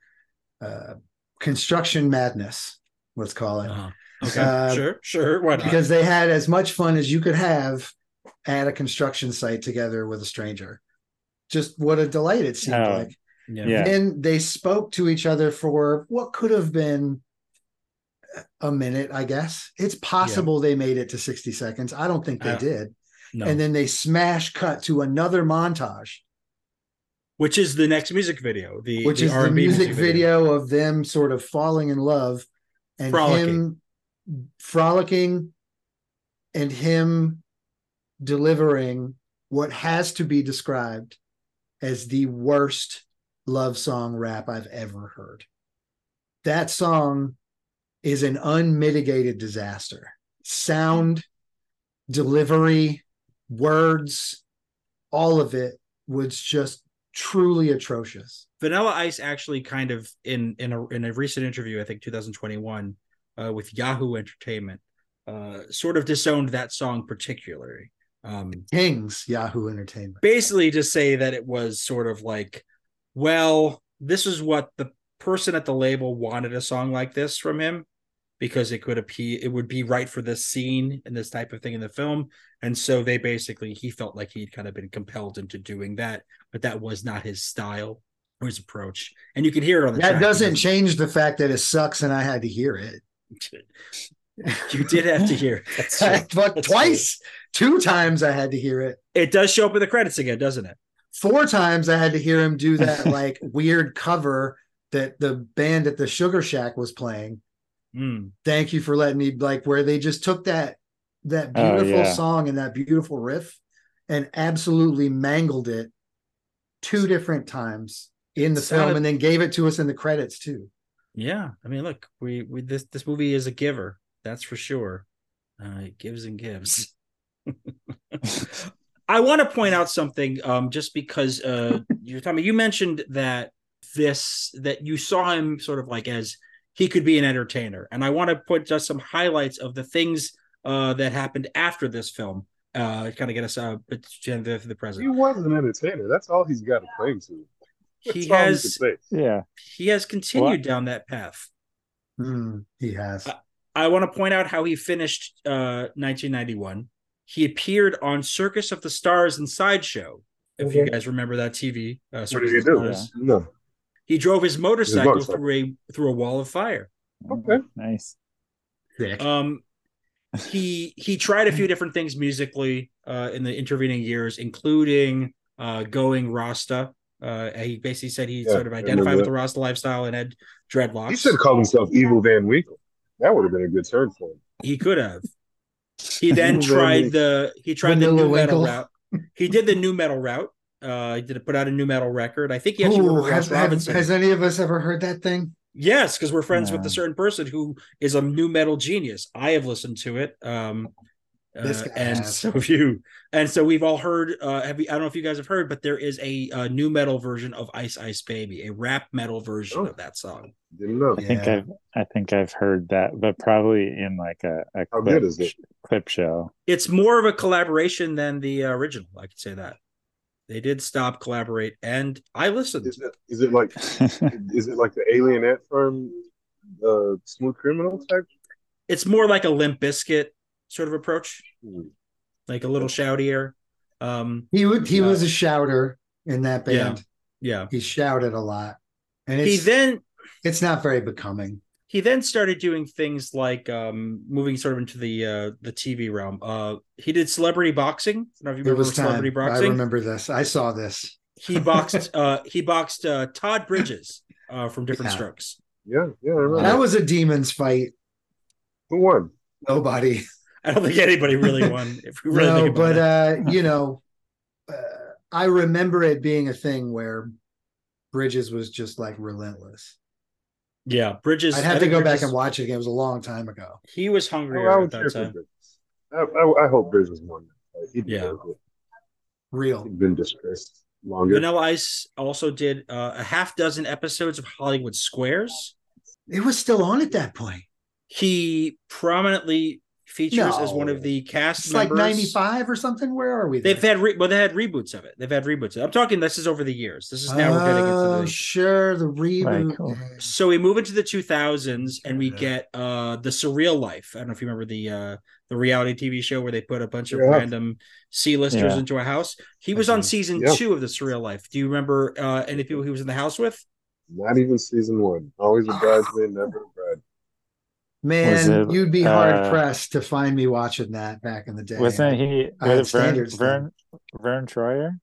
Speaker 3: uh, Construction Madness, let's call it.
Speaker 4: Uh-huh. Okay,
Speaker 3: Uh,
Speaker 4: sure, sure. Why not?
Speaker 3: because they had as much fun as you could have at a construction site together with a stranger. Just what a delight it seemed
Speaker 2: Oh,
Speaker 3: like.
Speaker 4: yeah.
Speaker 2: yeah.
Speaker 3: And they spoke to each other for what could have been a minute, I guess. It's possible they made it to 60 seconds. I don't think they
Speaker 4: Uh,
Speaker 3: did.
Speaker 4: No.
Speaker 3: And then they smash cut to another montage,
Speaker 4: which is the next music video, the
Speaker 3: which
Speaker 4: the
Speaker 3: is the
Speaker 4: R&B
Speaker 3: music video of them sort of falling in love and
Speaker 4: Frolicking.
Speaker 3: him frolicking and him delivering what has to be described as the worst love song rap I've ever heard. That song is an unmitigated disaster. Sound, delivery, words, all of it was just truly atrocious.
Speaker 4: Vanilla Ice actually kind of in in a in a recent interview, I think 2021, uh, with Yahoo Entertainment, uh, sort of disowned that song particularly. Um,
Speaker 3: Kings, Yahoo Entertainment.
Speaker 4: basically, to say that it was sort of like, well, this is what the person at the label wanted a song like this from him because it could appear it would be right for this scene and this type of thing in the film and so they basically he felt like he'd kind of been compelled into doing that but that was not his style or his approach and you can hear it on the
Speaker 3: That doesn't change the fact that it sucks and I had to hear it.
Speaker 4: You did have to hear it.
Speaker 3: But
Speaker 4: That's
Speaker 3: twice, two times I had to hear it.
Speaker 4: it does show up in the credits again doesn't it
Speaker 3: Four times I had to hear him do that like weird cover that the band at the Sugar Shack was playing.
Speaker 4: Mm.
Speaker 3: Thank you for letting me like where they just took that that
Speaker 2: Oh,
Speaker 3: beautiful
Speaker 2: yeah.
Speaker 3: song and that beautiful riff and absolutely mangled it two different times in the
Speaker 4: Sounded-
Speaker 3: film and then gave it to us in the credits too.
Speaker 4: Yeah, I mean, look, we we this this movie is a giver, that's for sure. Uh, it gives and gives. I want to point out something, um, just because uh, you're talking. You mentioned that this that you saw him sort of like as he could be an entertainer, and I want to put just some highlights of the things uh, that happened after this film. Uh, kind of get us uh, to the, the present.
Speaker 1: He
Speaker 4: present.
Speaker 1: was an entertainer. That's all he's got to claim to.
Speaker 4: He has.
Speaker 2: Yeah.
Speaker 4: he has continued
Speaker 2: What?
Speaker 4: down that path.
Speaker 3: Hmm, he has.
Speaker 4: Uh, I want to point out how he finished uh, 1991. He appeared on Circus of the Stars and Sideshow. If you guys remember that TV, uh,
Speaker 1: What
Speaker 4: Circus
Speaker 1: did he
Speaker 4: of the
Speaker 1: do?
Speaker 4: Stars.
Speaker 1: No.
Speaker 4: He drove his motorcycle,
Speaker 1: motorcycle.
Speaker 4: through a through a wall of fire.
Speaker 1: Okay.
Speaker 2: Nice.
Speaker 3: Sick.
Speaker 4: Um, he he tried a few different things musically uh, in the intervening years, including uh, going Rasta. Uh, he basically said he
Speaker 1: Yeah,
Speaker 4: sort of identified with the Rasta lifestyle and had dreadlocks.
Speaker 1: He should have called himself Evil Van Winkle. That would have been a good turn for him.
Speaker 4: He could have. He then tried the he tried the
Speaker 3: Vanilla
Speaker 4: new metal route. He did the new metal route. Uh, he did put out a new metal record. I think he actually
Speaker 3: Ooh,
Speaker 4: worked
Speaker 3: has,
Speaker 4: Robinson.
Speaker 3: has any of us ever heard that thing?
Speaker 4: Yes, because we're friends with a certain person who is a new metal genius. I have listened to it. Um,
Speaker 3: This
Speaker 4: uh, and
Speaker 3: has.
Speaker 4: so have you, and so we've all heard. Uh, have you, I don't know if you guys have heard, but there is a, uh new metal version of Ice Ice Baby, a rap metal version
Speaker 1: Oh.
Speaker 4: of that song.
Speaker 1: Didn't know.
Speaker 2: I think
Speaker 3: Yeah.
Speaker 2: I've I think I've heard that, but probably in like a, a
Speaker 1: How
Speaker 2: clip,
Speaker 1: good is it?
Speaker 2: clip show.
Speaker 4: It's more of a collaboration than the uh, original. I could say that they did stop collaborate, and I listened.
Speaker 1: Is it, is it like is it like the alienette from uh, Smooth Criminal type?
Speaker 4: It's more like a Limp Bizkit sort of approach,
Speaker 1: Hmm.
Speaker 4: like a little shoutier. Um,
Speaker 3: He would. He
Speaker 4: Yeah.
Speaker 3: was a shouter in that band.
Speaker 4: yeah.
Speaker 3: He shouted a lot, and
Speaker 4: He then
Speaker 3: it's not very becoming.
Speaker 4: he then started doing things like um moving sort of into the uh the TV realm. Uh he did celebrity boxing. I don't know if you
Speaker 3: It
Speaker 4: remember
Speaker 3: was time.
Speaker 4: celebrity
Speaker 3: I remember this. I saw this.
Speaker 4: He boxed uh he boxed uh Todd Bridges uh from different
Speaker 3: Yeah.
Speaker 4: strokes.
Speaker 1: Yeah, yeah, I remember.
Speaker 3: That was a demons fight.
Speaker 1: Who won?
Speaker 3: Nobody.
Speaker 4: I don't think anybody really won. If we really
Speaker 3: no,
Speaker 4: think about
Speaker 3: but
Speaker 4: it.
Speaker 3: uh, you know, uh, I remember it being a thing where Bridges was just like relentless.
Speaker 4: yeah, Bridges.
Speaker 3: I'd
Speaker 4: I
Speaker 3: have to
Speaker 4: think
Speaker 3: go back and watch it again. It was a long time ago.
Speaker 4: He was
Speaker 1: Oh,
Speaker 4: hungrier
Speaker 1: I
Speaker 4: at that time.
Speaker 1: I, I, I hope Bridges won. He
Speaker 4: Yeah.
Speaker 3: Real.
Speaker 1: He'd been disgraced longer.
Speaker 4: Vanilla Ice also did uh, a half dozen episodes of Hollywood Squares.
Speaker 3: It was still on at that point.
Speaker 4: He prominently features as one of the cast
Speaker 3: It's like 95 or something. Where are we?
Speaker 4: They've had re- well, they had reboots of it. They've had reboots. I'm talking. This is over the years. This is now we're getting
Speaker 3: Oh,
Speaker 4: into the.
Speaker 3: sure. The reboot.
Speaker 2: Right, cool.
Speaker 4: So we move into the 2000s and we
Speaker 3: Yeah.
Speaker 4: get uh the Surreal Life. I don't know if you remember the uh the reality TV show where they put a bunch of
Speaker 1: Yeah.
Speaker 4: random C-listers
Speaker 2: Yeah.
Speaker 4: into a house. He was on
Speaker 3: Mhm.
Speaker 4: season
Speaker 1: Yeah.
Speaker 4: two of the Surreal Life. Do you remember uh any people he was in the house with?
Speaker 1: Not even season one. Always a bridesmaid, never a bride.
Speaker 3: Man,
Speaker 2: it,
Speaker 3: you'd be hard
Speaker 2: uh,
Speaker 3: pressed to find me watching that back in the day.
Speaker 2: Wasn't he
Speaker 3: I had
Speaker 2: was it Vern,
Speaker 3: standards.
Speaker 2: Vern Verne Troyer?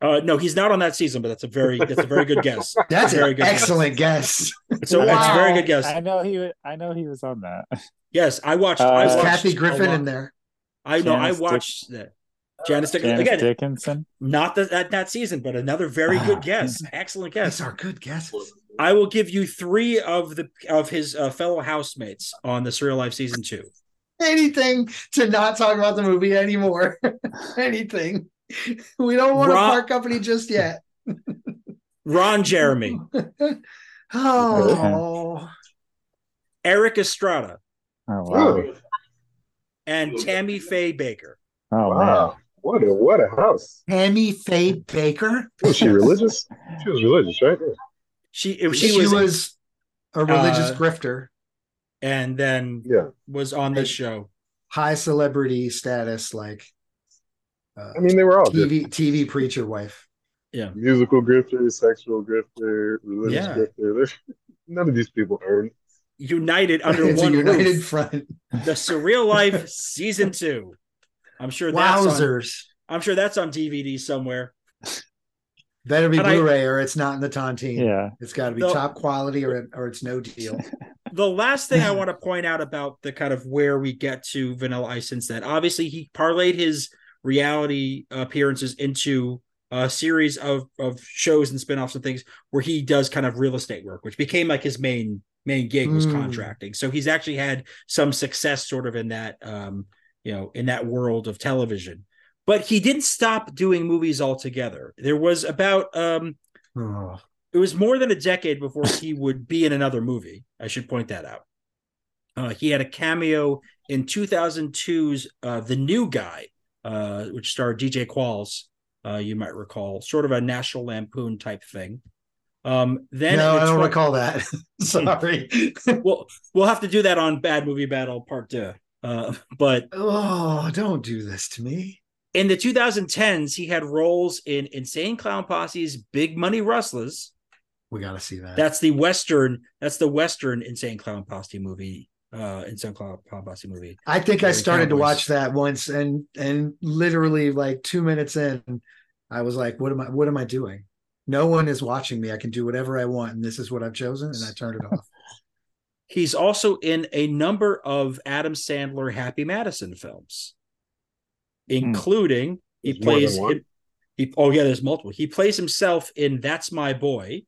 Speaker 4: Uh no, he's not on that season, but that's a very that's a very good guess.
Speaker 3: That's
Speaker 4: Very
Speaker 3: an
Speaker 4: good.
Speaker 3: excellent guess.
Speaker 4: So it's a very good guess.
Speaker 2: I know he I know he was on that.
Speaker 4: Yes, I watched
Speaker 2: Uh,
Speaker 4: I
Speaker 3: Is
Speaker 4: watched
Speaker 3: Kathy Griffin in there?
Speaker 4: I know I
Speaker 2: Janice Dick-
Speaker 4: watched that. Janice Dick-
Speaker 2: Janice
Speaker 4: again,
Speaker 2: Dickinson.
Speaker 4: not that, that that season, but another very
Speaker 2: Ah.
Speaker 4: good guess. Excellent guess.
Speaker 3: These are good guesses.
Speaker 4: I will give you three of the of his uh, fellow housemates on the Surreal Life season two.
Speaker 3: Anything to not talk about the movie anymore. Anything. We don't want
Speaker 4: Rob-
Speaker 3: to part company just yet.
Speaker 4: Ron Jeremy,
Speaker 3: Oh,
Speaker 4: Erik Estrada,
Speaker 2: Oh wow.
Speaker 1: Really?
Speaker 4: and Tammy Faye Bakker.
Speaker 2: Oh man.
Speaker 1: wow. What a what a house.
Speaker 3: Tammy Faye Bakker.
Speaker 1: Was she religious? she was religious, right? Yeah.
Speaker 4: She
Speaker 3: She,
Speaker 4: she,
Speaker 3: was,
Speaker 4: was,
Speaker 3: a religious
Speaker 4: uh,
Speaker 3: grifter,
Speaker 4: and then
Speaker 1: Yeah.
Speaker 4: was on this show.
Speaker 3: high celebrity status, like uh,
Speaker 1: I mean, they were all different.
Speaker 3: TV TV preacher wife.
Speaker 4: Yeah,
Speaker 1: musical grifter, sexual grifter, religious
Speaker 4: Yeah.
Speaker 1: grifter. None of these people earned.
Speaker 4: united under
Speaker 3: it's a
Speaker 4: one
Speaker 3: united
Speaker 4: roof.
Speaker 3: front.
Speaker 4: The Surreal Life season two. I'm sure that's on,
Speaker 3: Wowzers!
Speaker 4: I'm sure that's on DVD somewhere.
Speaker 3: Better be
Speaker 4: And
Speaker 3: Blu-ray or it's not in the tontine.
Speaker 2: Yeah.
Speaker 3: It's got to be
Speaker 4: The-
Speaker 3: top quality or or it's no deal.
Speaker 4: the last thing I want to point out about the kind of where we get to Vanilla Ice since then, obviously he parlayed his reality appearances into a series of of shows and spin-offs and things where he does kind of real estate work, which became like his main main gig was
Speaker 3: Mm.
Speaker 4: contracting. So he's actually had some success sort of in that um, you know, in that world of television. But he didn't stop doing movies altogether. There was about um
Speaker 3: Oh.
Speaker 4: it was more than a decade before he would be in another movie. I should point that out. Uh, he had a cameo in 2002's uh, The New Guy, uh, which starred DJ Qualls, uh, you might recall, sort of a National Lampoon type thing. Um, then
Speaker 3: no, I don't
Speaker 4: twen-
Speaker 3: recall that. Sorry.
Speaker 4: We'll we'll have to do that on Bad Movie Battle Part Two. Uh, but
Speaker 3: oh, don't do this to me.
Speaker 4: In the 2010s, he had roles in Insane Clown Posse's Big Money Rustlas.
Speaker 3: We got to see that.
Speaker 4: That's the Western. That's the Western Insane Clown Posse movie. Uh, Insane Clown, Clown Posse movie.
Speaker 3: I think I started to watch that once, and and literally like two minutes in, I was like, "What am I? What am I doing? No one is watching me. I can do whatever I want, and this is what I've chosen." And I turned it off.
Speaker 4: He's also in a number of Adam Sandler Happy Madison films, including he
Speaker 1: There's
Speaker 4: plays.
Speaker 1: one?
Speaker 4: in- he, oh yeah, there's multiple. He plays himself in That's My Boy.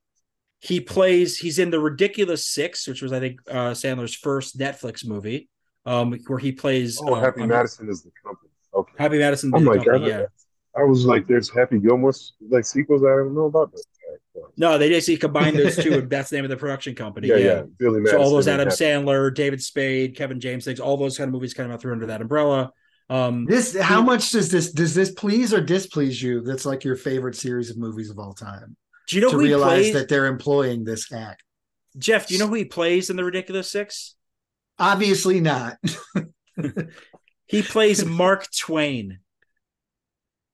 Speaker 4: He plays. He's in the Ridiculous Six, which was I think uh, Sandler's first Netflix movie, um, where he plays.
Speaker 1: Oh,
Speaker 4: uh,
Speaker 1: Happy
Speaker 4: um,
Speaker 1: Madison is the company. Okay.
Speaker 4: Happy Madison.
Speaker 1: Oh
Speaker 4: the
Speaker 1: my
Speaker 4: company,
Speaker 1: god.
Speaker 4: Yeah.
Speaker 1: I was like, there's Happy Gilmore like sequels I don't know about. But,
Speaker 4: No, they basically combined those two, and that's the name of the production company.
Speaker 1: yeah, yeah, Billy Madison.
Speaker 4: So all those Adam Sandler, David Spade, Kevin James things, all those kind of movies kind of through under that umbrella. Um,
Speaker 3: This, how much does this does this please or displease you? That's like your favorite series of movies of all time.
Speaker 4: do you know
Speaker 3: to
Speaker 4: who
Speaker 3: realize
Speaker 4: plays?
Speaker 3: that they're employing this act.
Speaker 4: Jeff, do you know who he plays in the Ridiculous Six?
Speaker 3: Obviously not.
Speaker 4: He plays Mark Twain.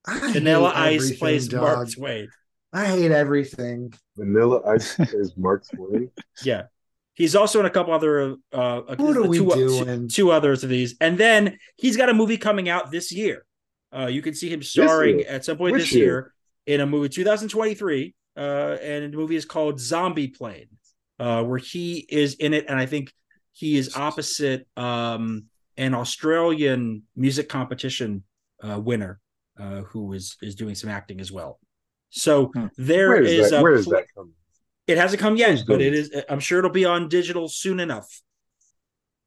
Speaker 3: I
Speaker 4: Vanilla Ice plays
Speaker 3: dog.
Speaker 4: Mark Twain.
Speaker 3: I hate everything.
Speaker 1: Vanilla Ice is Mark Twain.
Speaker 4: Yeah. He's also in a couple other uh
Speaker 3: What are we
Speaker 4: two,
Speaker 3: doing?
Speaker 4: two others of these. And then he's got a movie coming out this year. Uh you can see him starring at some point
Speaker 1: Which
Speaker 4: this
Speaker 1: year?
Speaker 4: year in a movie 2023 uh and the movie is called Zombie Plane uh where he is in it and I think he is opposite um an Australian music competition uh winner uh who is is doing some acting as well. So
Speaker 2: Hmm.
Speaker 4: there
Speaker 1: Where
Speaker 4: is
Speaker 1: is that?
Speaker 4: a
Speaker 1: Where is that coming?
Speaker 4: It hasn't come yet, but it is. I'm sure it'll be on digital soon enough.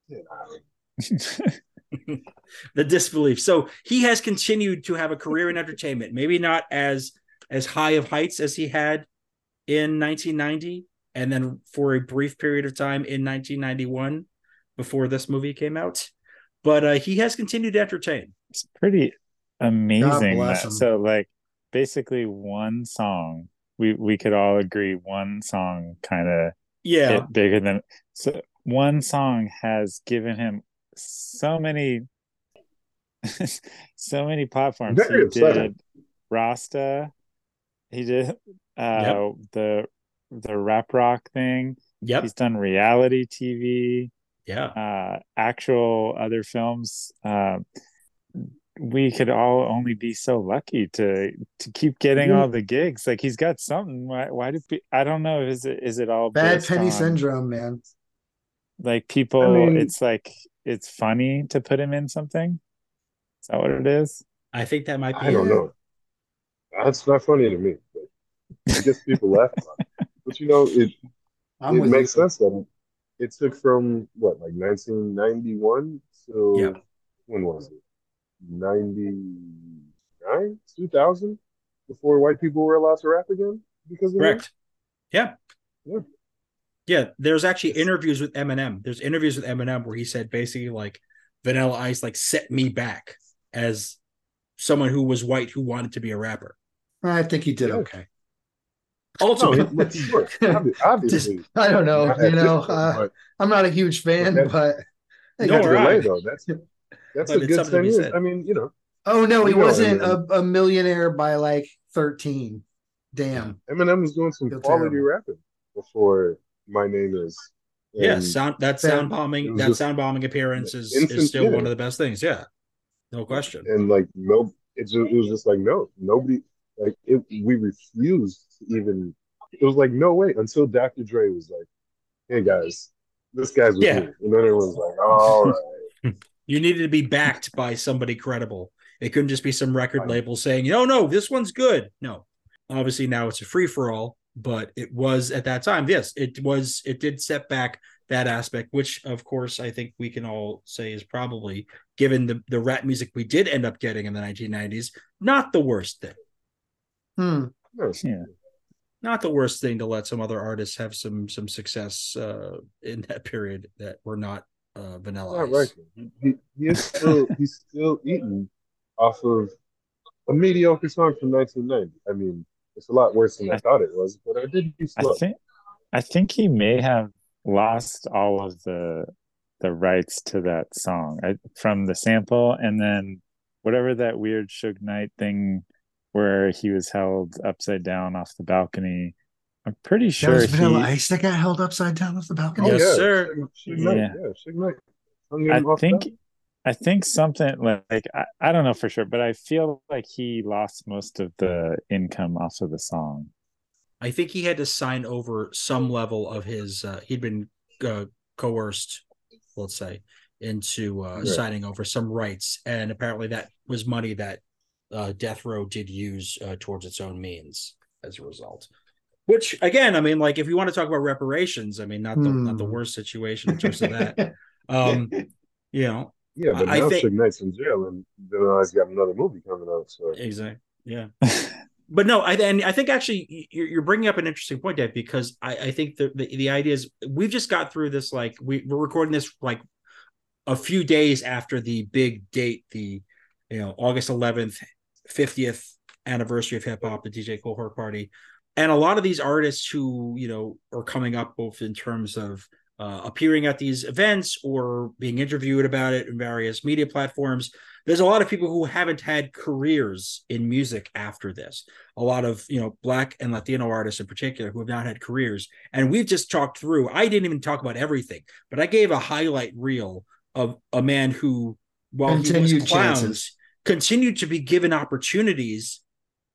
Speaker 1: Yeah,
Speaker 4: the disbelief. So he has continued to have a career in entertainment. Maybe not as as high of heights as he had in 1990, and then for a brief period of time in 1991 before this movie came out. But uh, he has continued to entertain.
Speaker 2: it's pretty amazing.
Speaker 3: bless
Speaker 2: that-
Speaker 3: him.
Speaker 2: So like basically one song, we we could all agree one song kind of
Speaker 4: Yeah,
Speaker 2: hit bigger than so one song has given him so many so many platforms.
Speaker 1: Very
Speaker 2: he
Speaker 1: upsetting.
Speaker 2: did Rasta, he did uh the the rap rock thing.
Speaker 4: yeah
Speaker 2: He's done reality TV.
Speaker 4: yeah.
Speaker 2: uh actual other films uh we could all only be so lucky to to keep getting
Speaker 1: Yeah.
Speaker 2: all the gigs like he's got something why why do pe- i don't know is it is it all
Speaker 3: Bad penny
Speaker 2: on,
Speaker 3: syndrome, man.
Speaker 2: like people
Speaker 1: I mean-
Speaker 2: it's like it's funny to put him in something is that what it is
Speaker 4: I think that might be.
Speaker 1: I don't
Speaker 4: it.
Speaker 1: know. That's not funny to me. But I guess people laugh about it. But you know, it
Speaker 3: I'm
Speaker 1: it
Speaker 3: with
Speaker 1: makes
Speaker 3: you.
Speaker 1: sense that it took from what, like 1991 to
Speaker 4: Yeah.
Speaker 1: when was it? 99, 2000 before white people were allowed to rap again because of
Speaker 4: Correct. Yeah.
Speaker 1: Yeah.
Speaker 4: Yeah. There's actually interviews with Eminem. There's interviews with Eminem where he said basically like Vanilla Ice like set me back as someone who was white who wanted to be a rapper.
Speaker 3: I think he did
Speaker 1: Yeah.
Speaker 3: okay.
Speaker 1: No,
Speaker 4: Ultimately,
Speaker 1: he- sure, obvi- obviously.
Speaker 3: I don't know. You know, uh,
Speaker 1: but
Speaker 3: I'm not a huge fan,
Speaker 1: But
Speaker 3: but
Speaker 1: you
Speaker 4: Nor
Speaker 1: got to
Speaker 4: am
Speaker 1: though. That's that's
Speaker 4: But
Speaker 1: a good
Speaker 4: thing. to
Speaker 1: ten
Speaker 4: be
Speaker 1: years.
Speaker 4: said.
Speaker 1: I mean, you know,
Speaker 3: oh no, he wasn't
Speaker 1: Eminem.
Speaker 3: a, a millionaire by like 13. Damn.
Speaker 1: Eminem was doing some
Speaker 3: Feel
Speaker 1: quality
Speaker 3: terrible.
Speaker 1: rapping before my name is.
Speaker 4: yeah, sound that sound bombing that sound bombing appearance is, is still
Speaker 1: yeah.
Speaker 4: one of the best things. Yeah. No question.
Speaker 1: and like no, it, just, it was just like no, nobody like it, we refused to even. It was like no way until Dr. Dre was like, "Hey guys, this guy's with
Speaker 4: Yeah.
Speaker 1: me," and then it was like, "All right."
Speaker 4: You needed to be backed by somebody credible. It couldn't just be some record
Speaker 1: Right.
Speaker 4: label saying, "No, no, this one's good." No, obviously now it's a free for all, but it was at that time. Yes, it was. It did set back that aspect, which of course I think we can all say is probably, given the, the rap music we did end up getting in the 1990s, not the worst thing.
Speaker 3: Hmm.
Speaker 1: Yes.
Speaker 2: Yeah.
Speaker 4: Not the worst thing to let some other artists have some some success uh, in that period that were not uh, Vanilla
Speaker 1: Not
Speaker 4: Ice.
Speaker 1: right. He, he is still he's still eating off of a mediocre song from 1990. I mean, it's a lot worse than I,
Speaker 2: I-
Speaker 1: thought it was, but I did be
Speaker 2: I think I think he may have lost all of the the rights to that song I, from the sample and then whatever that weird Suge Knight thing where he was held upside down off the balcony. I'm pretty
Speaker 3: That
Speaker 2: sure
Speaker 3: was Vanilla
Speaker 2: he
Speaker 3: Ice that got held upside down off the balcony.
Speaker 1: Oh,
Speaker 4: Yes,
Speaker 1: yeah.
Speaker 4: sir.
Speaker 1: Suge- Suge
Speaker 2: Yeah.
Speaker 1: yeah, Suge
Speaker 2: I think
Speaker 1: that.
Speaker 2: I think something like I, I don't know for sure, but I feel like he lost most of the income off of the song.
Speaker 4: I think he had to sign over some level of his. Uh, he'd been uh, coerced, let's say, into uh,
Speaker 1: Yeah.
Speaker 4: signing over some rights, and apparently that was money that uh, Death Row did use uh, towards its own means as a result. Which, again, I mean, like if you want to talk about reparations, I mean, not the not the
Speaker 3: Hmm.
Speaker 4: worst situation in terms of that. Um, you know,
Speaker 1: Yeah, but
Speaker 4: I
Speaker 1: now
Speaker 4: think-
Speaker 1: Suge Knight's in jail, and Vanilla Ice got another movie coming out. So
Speaker 4: exactly, yeah. but no, I and I think actually you're, you're bringing up an interesting point, Dave, because I, I think the, the the idea is we've just got through this like we, we're recording this like a few days after the big date, the you know August 11th, 50th anniversary of hip hop, the DJ Kool Herc Party, and a lot of these artists who you know are coming up both in terms of uh, appearing at these events or being interviewed about it in various media platforms there's a lot of people who haven't had careers in music after this a lot of you know black and latino artists in particular who have not had careers and we've just talked through i didn't even talk about everything but i gave a highlight reel of a man who while he was clowns
Speaker 3: chances.
Speaker 4: continued to be given opportunities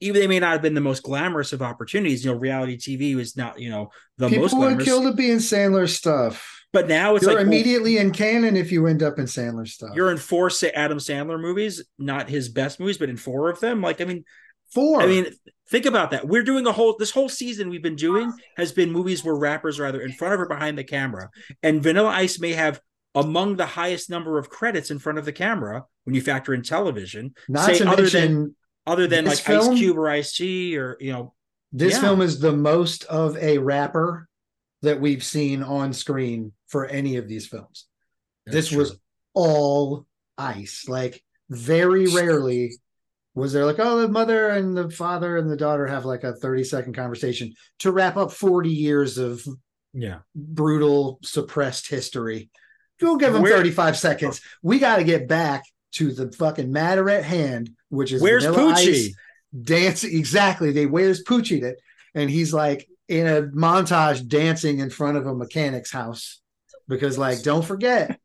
Speaker 4: even they may not have been the most glamorous of opportunities you know reality tv was not you know the most
Speaker 3: People would
Speaker 4: glamorous
Speaker 3: kill to be in Sandler stuff.
Speaker 4: but now it's
Speaker 3: You're
Speaker 4: like well,
Speaker 3: immediately in canon if you end up in Sandler stuff.
Speaker 4: you're in four Adam Sandler movies, not his best movies, but in four of them. Like, I mean,
Speaker 3: four.
Speaker 4: I mean, think about that. We're doing a whole this whole season we've been doing has been movies where rappers are either in front of or behind the camera. And Vanilla Ice may have among the highest number of credits in front of the camera when you factor in television.
Speaker 3: not
Speaker 4: say
Speaker 3: to
Speaker 4: other
Speaker 3: mention
Speaker 4: than other than
Speaker 3: this
Speaker 4: like
Speaker 3: film-
Speaker 4: Ice Cube or Ice T or you know,
Speaker 3: this
Speaker 4: yeah.
Speaker 3: film is the most of a rapper that we've seen on screen for any of these films. this was all ice. Like very rarely was there like, oh, the mother and the father and the daughter have like a 30 second conversation to wrap up 40 years of
Speaker 4: yeah.
Speaker 3: brutal suppressed history. Don't give them
Speaker 4: Where-
Speaker 3: 35 seconds. We got to get back to the fucking matter at hand, which is
Speaker 4: Where's
Speaker 3: Vanilla
Speaker 4: Poochie?
Speaker 3: Ice dancing. Exactly. They where's Poochie it, and he's like in a montage dancing in front of a mechanic's house because, like, don't forget,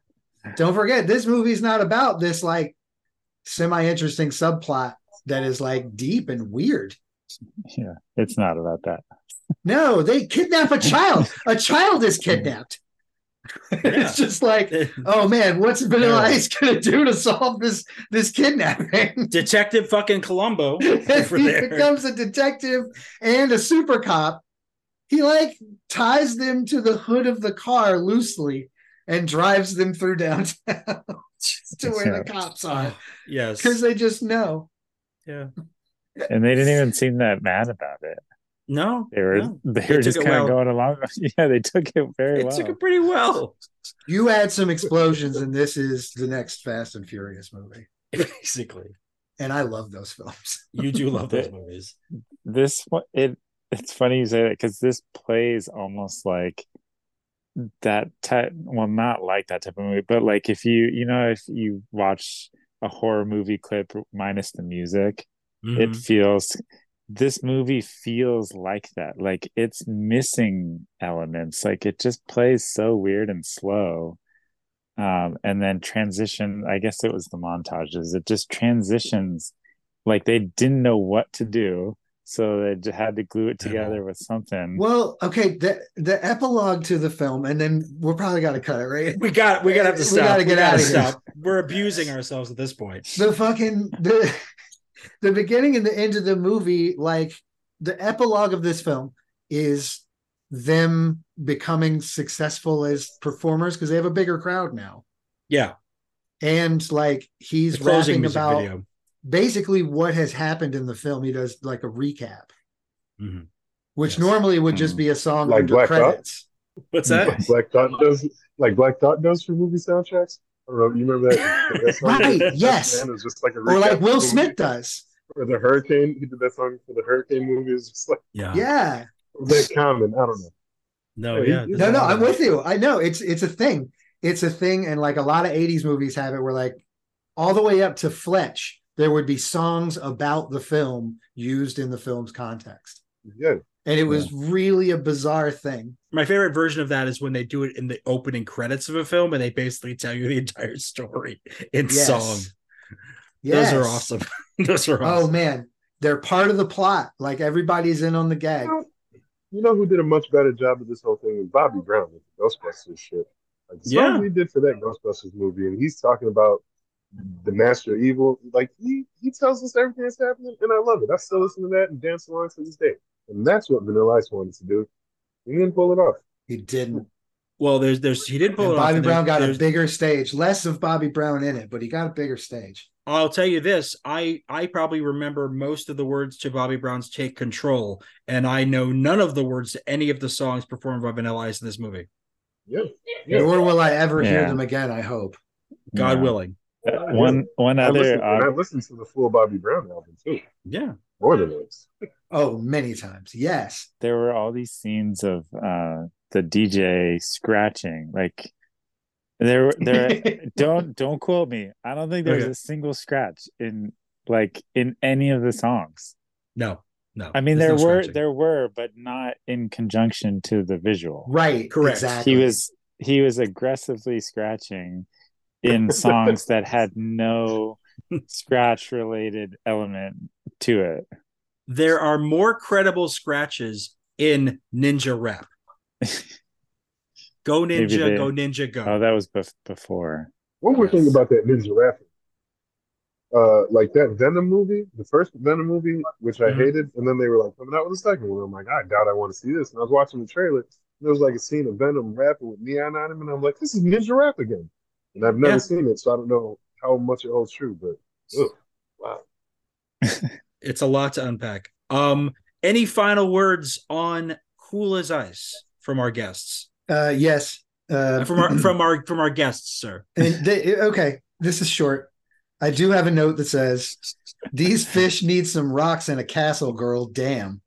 Speaker 3: don't forget, this movie's not about this like semi interesting subplot that is like deep and weird.
Speaker 2: Yeah, it's not about that.
Speaker 3: No, they kidnap a child. a child is kidnapped. it's just like, oh man, what's Vanilla
Speaker 4: Yeah.
Speaker 3: Ice gonna do to solve this this kidnapping?
Speaker 4: Detective fucking Columbo over
Speaker 3: he
Speaker 4: there.
Speaker 3: becomes a detective and a super cop. He like ties them to the hood of the car loosely and drives them through downtown to where the cops are
Speaker 4: yes.
Speaker 3: because they just know.
Speaker 4: Yeah.
Speaker 2: And they didn't even seem that mad about it.
Speaker 4: No.
Speaker 2: They were
Speaker 4: no.
Speaker 2: they
Speaker 4: They
Speaker 2: were
Speaker 4: took
Speaker 2: just
Speaker 4: it
Speaker 2: kind of
Speaker 4: well.
Speaker 2: going along. Yeah, they took it very
Speaker 4: They
Speaker 2: well.
Speaker 4: took it pretty well.
Speaker 3: You add some explosions, and this is the next Fast and Furious movie.
Speaker 4: Basically.
Speaker 3: And I love those films.
Speaker 4: You do love those movies.
Speaker 2: this one it it's funny you say that because this plays almost like that type well not like that type of movie but like if you you know if you watch a horror movie clip minus the music it
Speaker 4: Mhm.
Speaker 2: feels this movie feels like that like it's missing elements like it just plays so weird and slow um and then transition i guess it was the montages it just transitions like they didn't know what to do so they j- had to glue it together with something
Speaker 3: Well, okay, the the epilogue to the film, and then we're probably got to cut it, right?
Speaker 4: We got we gotta have to stop.
Speaker 3: We gotta get
Speaker 4: gotta
Speaker 3: outta here.
Speaker 4: stop. We're abusing ourselves at this point.
Speaker 3: the fucking the the beginning and the end of the movie like the epilogue of this film is them becoming successful as performers because they have a bigger crowd now.
Speaker 4: Yeah.
Speaker 3: And like he's
Speaker 4: The
Speaker 3: rapping about
Speaker 4: video.
Speaker 3: basically what has happened in the film. He does like a recap,
Speaker 4: Mhm.
Speaker 3: which
Speaker 4: Yes.
Speaker 3: normally would just
Speaker 2: Mhm.
Speaker 3: be a song
Speaker 1: Like
Speaker 3: under
Speaker 1: Black Dot?
Speaker 3: credits.
Speaker 4: What's that?
Speaker 1: Like Black Dot does, like Black Dot does for movie soundtracks. I. You remember that? that song?
Speaker 3: Right,
Speaker 1: That
Speaker 3: yes.
Speaker 1: Man, it was just like a
Speaker 3: Or like Will
Speaker 1: movie.
Speaker 3: Smith does.
Speaker 1: For the Hurricane, he did that song for the Hurricane movie. It's just like
Speaker 4: Yeah.
Speaker 3: Yeah.
Speaker 1: that common. I don't know.
Speaker 4: No,
Speaker 1: Yeah,
Speaker 4: yeah.
Speaker 1: he-
Speaker 3: No, no, I'm with you. I know it's it's a thing. It's a thing, and like a lot of '80s movies have it, where like all the way up to Fletch, there would be songs about the film used in the film's context,
Speaker 1: Yeah,
Speaker 3: and it was really a bizarre thing.
Speaker 4: My favorite version of that is when they do it in the opening credits of a film and they basically tell you the entire story in
Speaker 3: Yes.
Speaker 4: song.
Speaker 3: Yes.
Speaker 4: Those are awesome. Those are
Speaker 3: Oh man, they're part of the plot. Like everybody's in on the gag.
Speaker 1: you know who did a much better job of this whole thing was Bobby Brown with the Ghostbusters shit. Like the
Speaker 4: Yeah.
Speaker 1: song he did for that Ghostbusters movie, and he's talking about the master of evil. Like he he tells us everything that's happening, and I love it. I still listen to that and dance along to this day. And that's what Vanilla Ice wanted to do. He didn't pull it off.
Speaker 3: He didn't.
Speaker 4: Well, there's there's he did pull
Speaker 3: And
Speaker 4: it off.
Speaker 3: Bobby
Speaker 4: and there-
Speaker 3: Brown got a bigger stage. Less of Bobby Brown in it, but he got a bigger stage.
Speaker 4: I'll tell you this, I I probably remember most of the words to Bobby Brown's Take Control, and I know none of the words to any of the songs performed by Vanilla Ice in this movie.
Speaker 1: Yeah, yeah.
Speaker 3: Nor will I ever hear them again. I hope.
Speaker 4: God
Speaker 2: Yeah.
Speaker 4: willing.
Speaker 2: Uh, one one
Speaker 1: I
Speaker 2: other
Speaker 1: listened, and I
Speaker 2: uh,
Speaker 1: listened to the full Bobby Brown album too,
Speaker 4: Yeah.
Speaker 1: More than once.
Speaker 3: Oh, many times. Yes.
Speaker 2: there were all these scenes of uh the DJ scratching like there there don't don't quote me i don't think there's
Speaker 4: Okay.
Speaker 2: a single scratch in like in any of the songs
Speaker 4: No. No.
Speaker 2: i mean there
Speaker 4: no
Speaker 2: were
Speaker 4: scratching.
Speaker 2: there were but not in conjunction to the visual
Speaker 3: Right.
Speaker 4: Correct.
Speaker 3: Exactly.
Speaker 2: he was he was aggressively scratching in songs that had no scratch related element to it
Speaker 4: There are more credible scratches in Ninja Rap. Go Ninja,
Speaker 2: they-
Speaker 4: go Ninja, go.
Speaker 2: oh that was bef- before
Speaker 1: One more thing
Speaker 4: Yes.
Speaker 1: about that Ninja Rap. Uh, like that Venom movie, the first Venom movie, which I
Speaker 4: Mhm.
Speaker 1: hated, and then they were like coming out with a second one. I'm like, I doubt I want to see this. And I was watching the trailer, and there was like a scene of Venom rapping with neon on him, and I'm like, this is Ninja Rap again. And I've never
Speaker 4: Yeah.
Speaker 1: seen it, so I don't know how much it holds true. But ugh, wow,
Speaker 4: It's a lot to unpack. Um, any final words on Cool as Ice from our guests?
Speaker 3: Uh, yes. Uh,
Speaker 4: from our from our from our guests, sir.
Speaker 3: and they, okay, this is short. I do have a note that says, "These fish need some rocks and a castle, girl." Damn,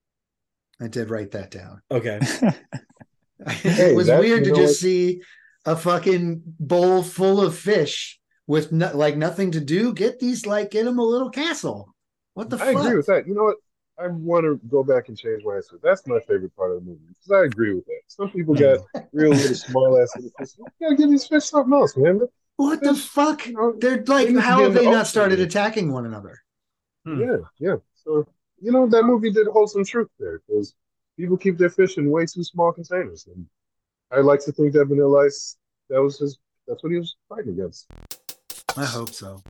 Speaker 3: I did write that down.
Speaker 4: Okay.
Speaker 3: it was weird to just
Speaker 1: what?
Speaker 3: see a fucking bowl full of fish with no, like nothing to do. Get these, like, get them a little castle. What the fuck?
Speaker 1: I
Speaker 3: fuck?
Speaker 1: agree with that. You know what? I want to go back and change my answer. That's my favorite part of the movie because I agree with that. Some people got real little small ass little fish. You gotta give these fish something else, man.
Speaker 3: What the fuck?
Speaker 1: You know,
Speaker 3: They're like, how have
Speaker 1: in the
Speaker 3: they not
Speaker 1: ocean.
Speaker 3: started attacking one another?
Speaker 4: Hmm.
Speaker 1: Yeah, yeah. So you know that movie did hold some truth there because people keep their fish in way too small containers, and I like to think that Vanilla Ice that was his. That's what he was fighting against.
Speaker 3: I hope so.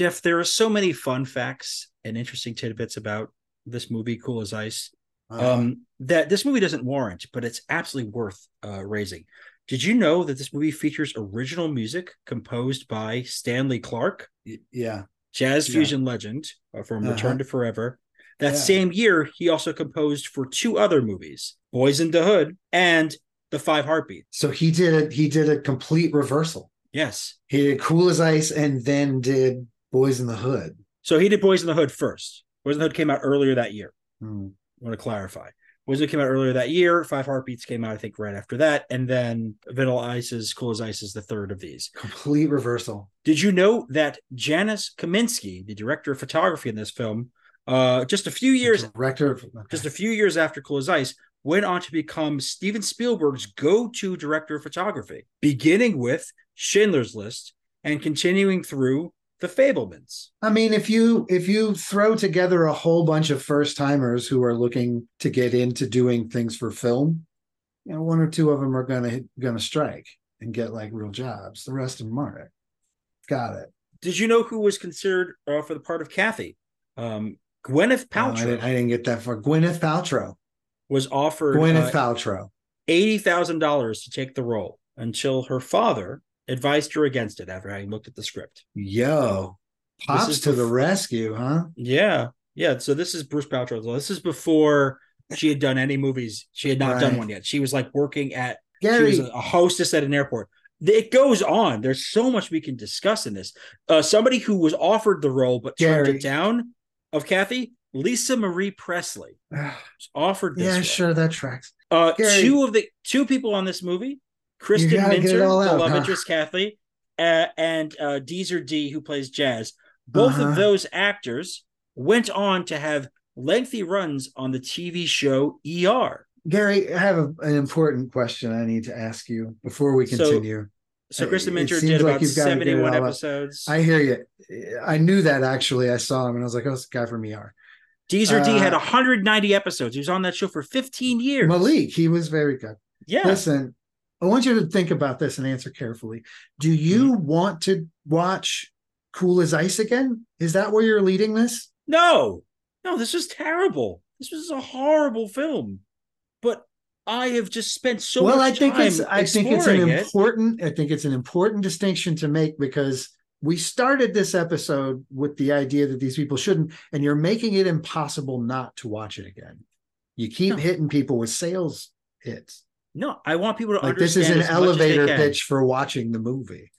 Speaker 4: Jeff, there are so many fun facts and interesting tidbits about this movie, Cool as Ice,
Speaker 3: Uh,
Speaker 4: um, that this movie doesn't warrant, but it's absolutely worth uh, raising. Did you know that this movie features original music composed by Stanley Clarke,
Speaker 3: y- yeah.
Speaker 4: jazz
Speaker 3: Yeah.
Speaker 4: fusion legend uh, from
Speaker 3: Uh-huh.
Speaker 4: Return to Forever? That
Speaker 3: Yeah.
Speaker 4: same year, he also composed for two other movies, Boyz n the Hood and The Five Heartbeats.
Speaker 3: So he did a he did a complete reversal.
Speaker 4: Yes.
Speaker 3: He did Cool as Ice and then did Boyz n the Hood.
Speaker 4: So he did Boyz n the Hood first. Boyz n the Hood came out earlier that year.
Speaker 3: Hmm.
Speaker 4: I want to clarify. Boyz n the Hood came out earlier that year. Five Heartbeats came out, I think, right after that. And then Vanilla Ice's Cool as Ice is the third of these.
Speaker 3: Complete reversal.
Speaker 4: Did you know that Janusz Kaminski, the director of photography in this film, uh, just a few years
Speaker 3: Director of
Speaker 4: just a few years after Cool as Ice, went on to become Steven Spielberg's go-to director of photography, beginning with Schindler's List and continuing through The Fabelmans.
Speaker 3: I mean, if you if you throw together a whole bunch of first timers who are looking to get into doing things for film, you know, one or two of them are gonna gonna strike and get like real jobs. The rest of them aren't. Got it.
Speaker 4: Did you know who was considered uh, for the part of Kathy? Um, Gwyneth
Speaker 3: No, I,
Speaker 4: Paltrow
Speaker 3: didn't, I didn't get that far. Gwyneth Paltrow.
Speaker 4: was offered
Speaker 3: Gwyneth
Speaker 4: uh,
Speaker 3: Paltrow.
Speaker 4: eighty thousand dollars to take the role until her father advised her against it after having looked at the script.
Speaker 3: Yo,
Speaker 4: This
Speaker 3: pops
Speaker 4: is
Speaker 3: to the rescue, huh?
Speaker 4: Yeah, yeah. So this is Bruce Paltrow. This is before she had done any movies. She had not done one yet. She was like working at.
Speaker 3: Gary,
Speaker 4: She was a, hostess at an airport. It goes on. There's so much we can discuss in this. Uh, somebody who was offered the role but turned
Speaker 3: Gary.
Speaker 4: it down of Kathy, Lisa Marie Presley, offered this.
Speaker 3: yeah,
Speaker 4: role.
Speaker 3: sure, that tracks.
Speaker 4: Uh, two of the two people on this movie, Kristin
Speaker 3: gotta get it
Speaker 4: Minter, the love
Speaker 3: huh?
Speaker 4: interest Kathy, uh, and uh, Deezer D, who plays Jazz. Both
Speaker 3: Uh-huh.
Speaker 4: of those actors went on to have lengthy runs on the TV show ER.
Speaker 3: Gary, I have a, an important question I need to ask you before we continue.
Speaker 4: So
Speaker 3: It- Kristin
Speaker 4: Minter did
Speaker 3: like
Speaker 4: about
Speaker 3: you've gotta get it
Speaker 4: 71
Speaker 3: all out.
Speaker 4: episodes.
Speaker 3: I hear you. I knew that actually. I saw him and I was like, oh, it's the guy from ER.
Speaker 4: Deezer D had
Speaker 3: uh,
Speaker 4: 190 episodes. He was on that show for 15 years.
Speaker 3: Malik, he was very good.
Speaker 4: Yeah.
Speaker 3: Listen, I want you to think about this and answer carefully. Do you
Speaker 4: Mm-hmm.
Speaker 3: want to watch Cool as Ice again? Is that where you're leading this?
Speaker 4: No, no, this was terrible. This was a horrible film. But I have just spent so
Speaker 3: well,
Speaker 4: much
Speaker 3: I think
Speaker 4: time
Speaker 3: it's I think it's an
Speaker 4: it.
Speaker 3: important I think it's an important distinction to make because we started this episode with the idea that these people shouldn't, and you're making it impossible not to watch it again. You keep
Speaker 4: No.
Speaker 3: hitting people with sales hits.
Speaker 4: No, I want people to
Speaker 3: Like this is an
Speaker 4: as much as they
Speaker 3: elevator pitch for watching the movie.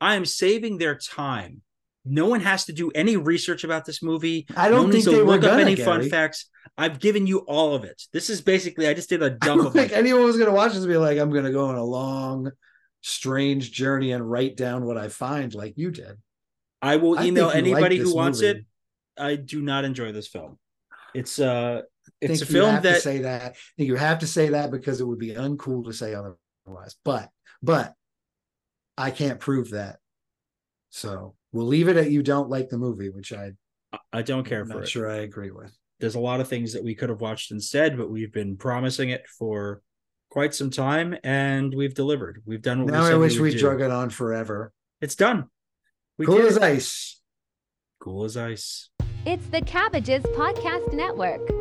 Speaker 4: I am saving their time. No one has to do any research about this movie.
Speaker 3: I don't
Speaker 4: one
Speaker 3: think they were
Speaker 4: look up any fun facts. I've given you all of it. This is basically I just did a dump I
Speaker 3: don't
Speaker 4: of
Speaker 3: think anyone was going to watch this and be like, I'm going to go on a long, strange journey and write down what I find, like you did.
Speaker 4: I will
Speaker 3: I
Speaker 4: email
Speaker 3: you like
Speaker 4: anybody who wants
Speaker 3: movie.
Speaker 4: it. I do not enjoy this film. It's uh it's a
Speaker 3: think you
Speaker 4: film
Speaker 3: have to
Speaker 4: that
Speaker 3: say that. I think you have to say that because it would be uncool to say otherwise. But but I can't prove that. So we'll leave it at you don't like the movie, which I
Speaker 4: I don't care
Speaker 3: am
Speaker 4: for
Speaker 3: not
Speaker 4: it.
Speaker 3: sure I agree with.
Speaker 4: There's a lot of things that we could have watched instead, but we've been promising it for quite some time and we've delivered. We've done what
Speaker 3: Now
Speaker 4: we said
Speaker 3: I wish
Speaker 4: we,
Speaker 3: we
Speaker 4: would
Speaker 3: drug it on forever.
Speaker 4: It's done. We
Speaker 3: cool
Speaker 4: did
Speaker 3: as
Speaker 4: it.
Speaker 3: ice.
Speaker 4: Cool as ice.
Speaker 5: It's the Cabbages Podcast Network.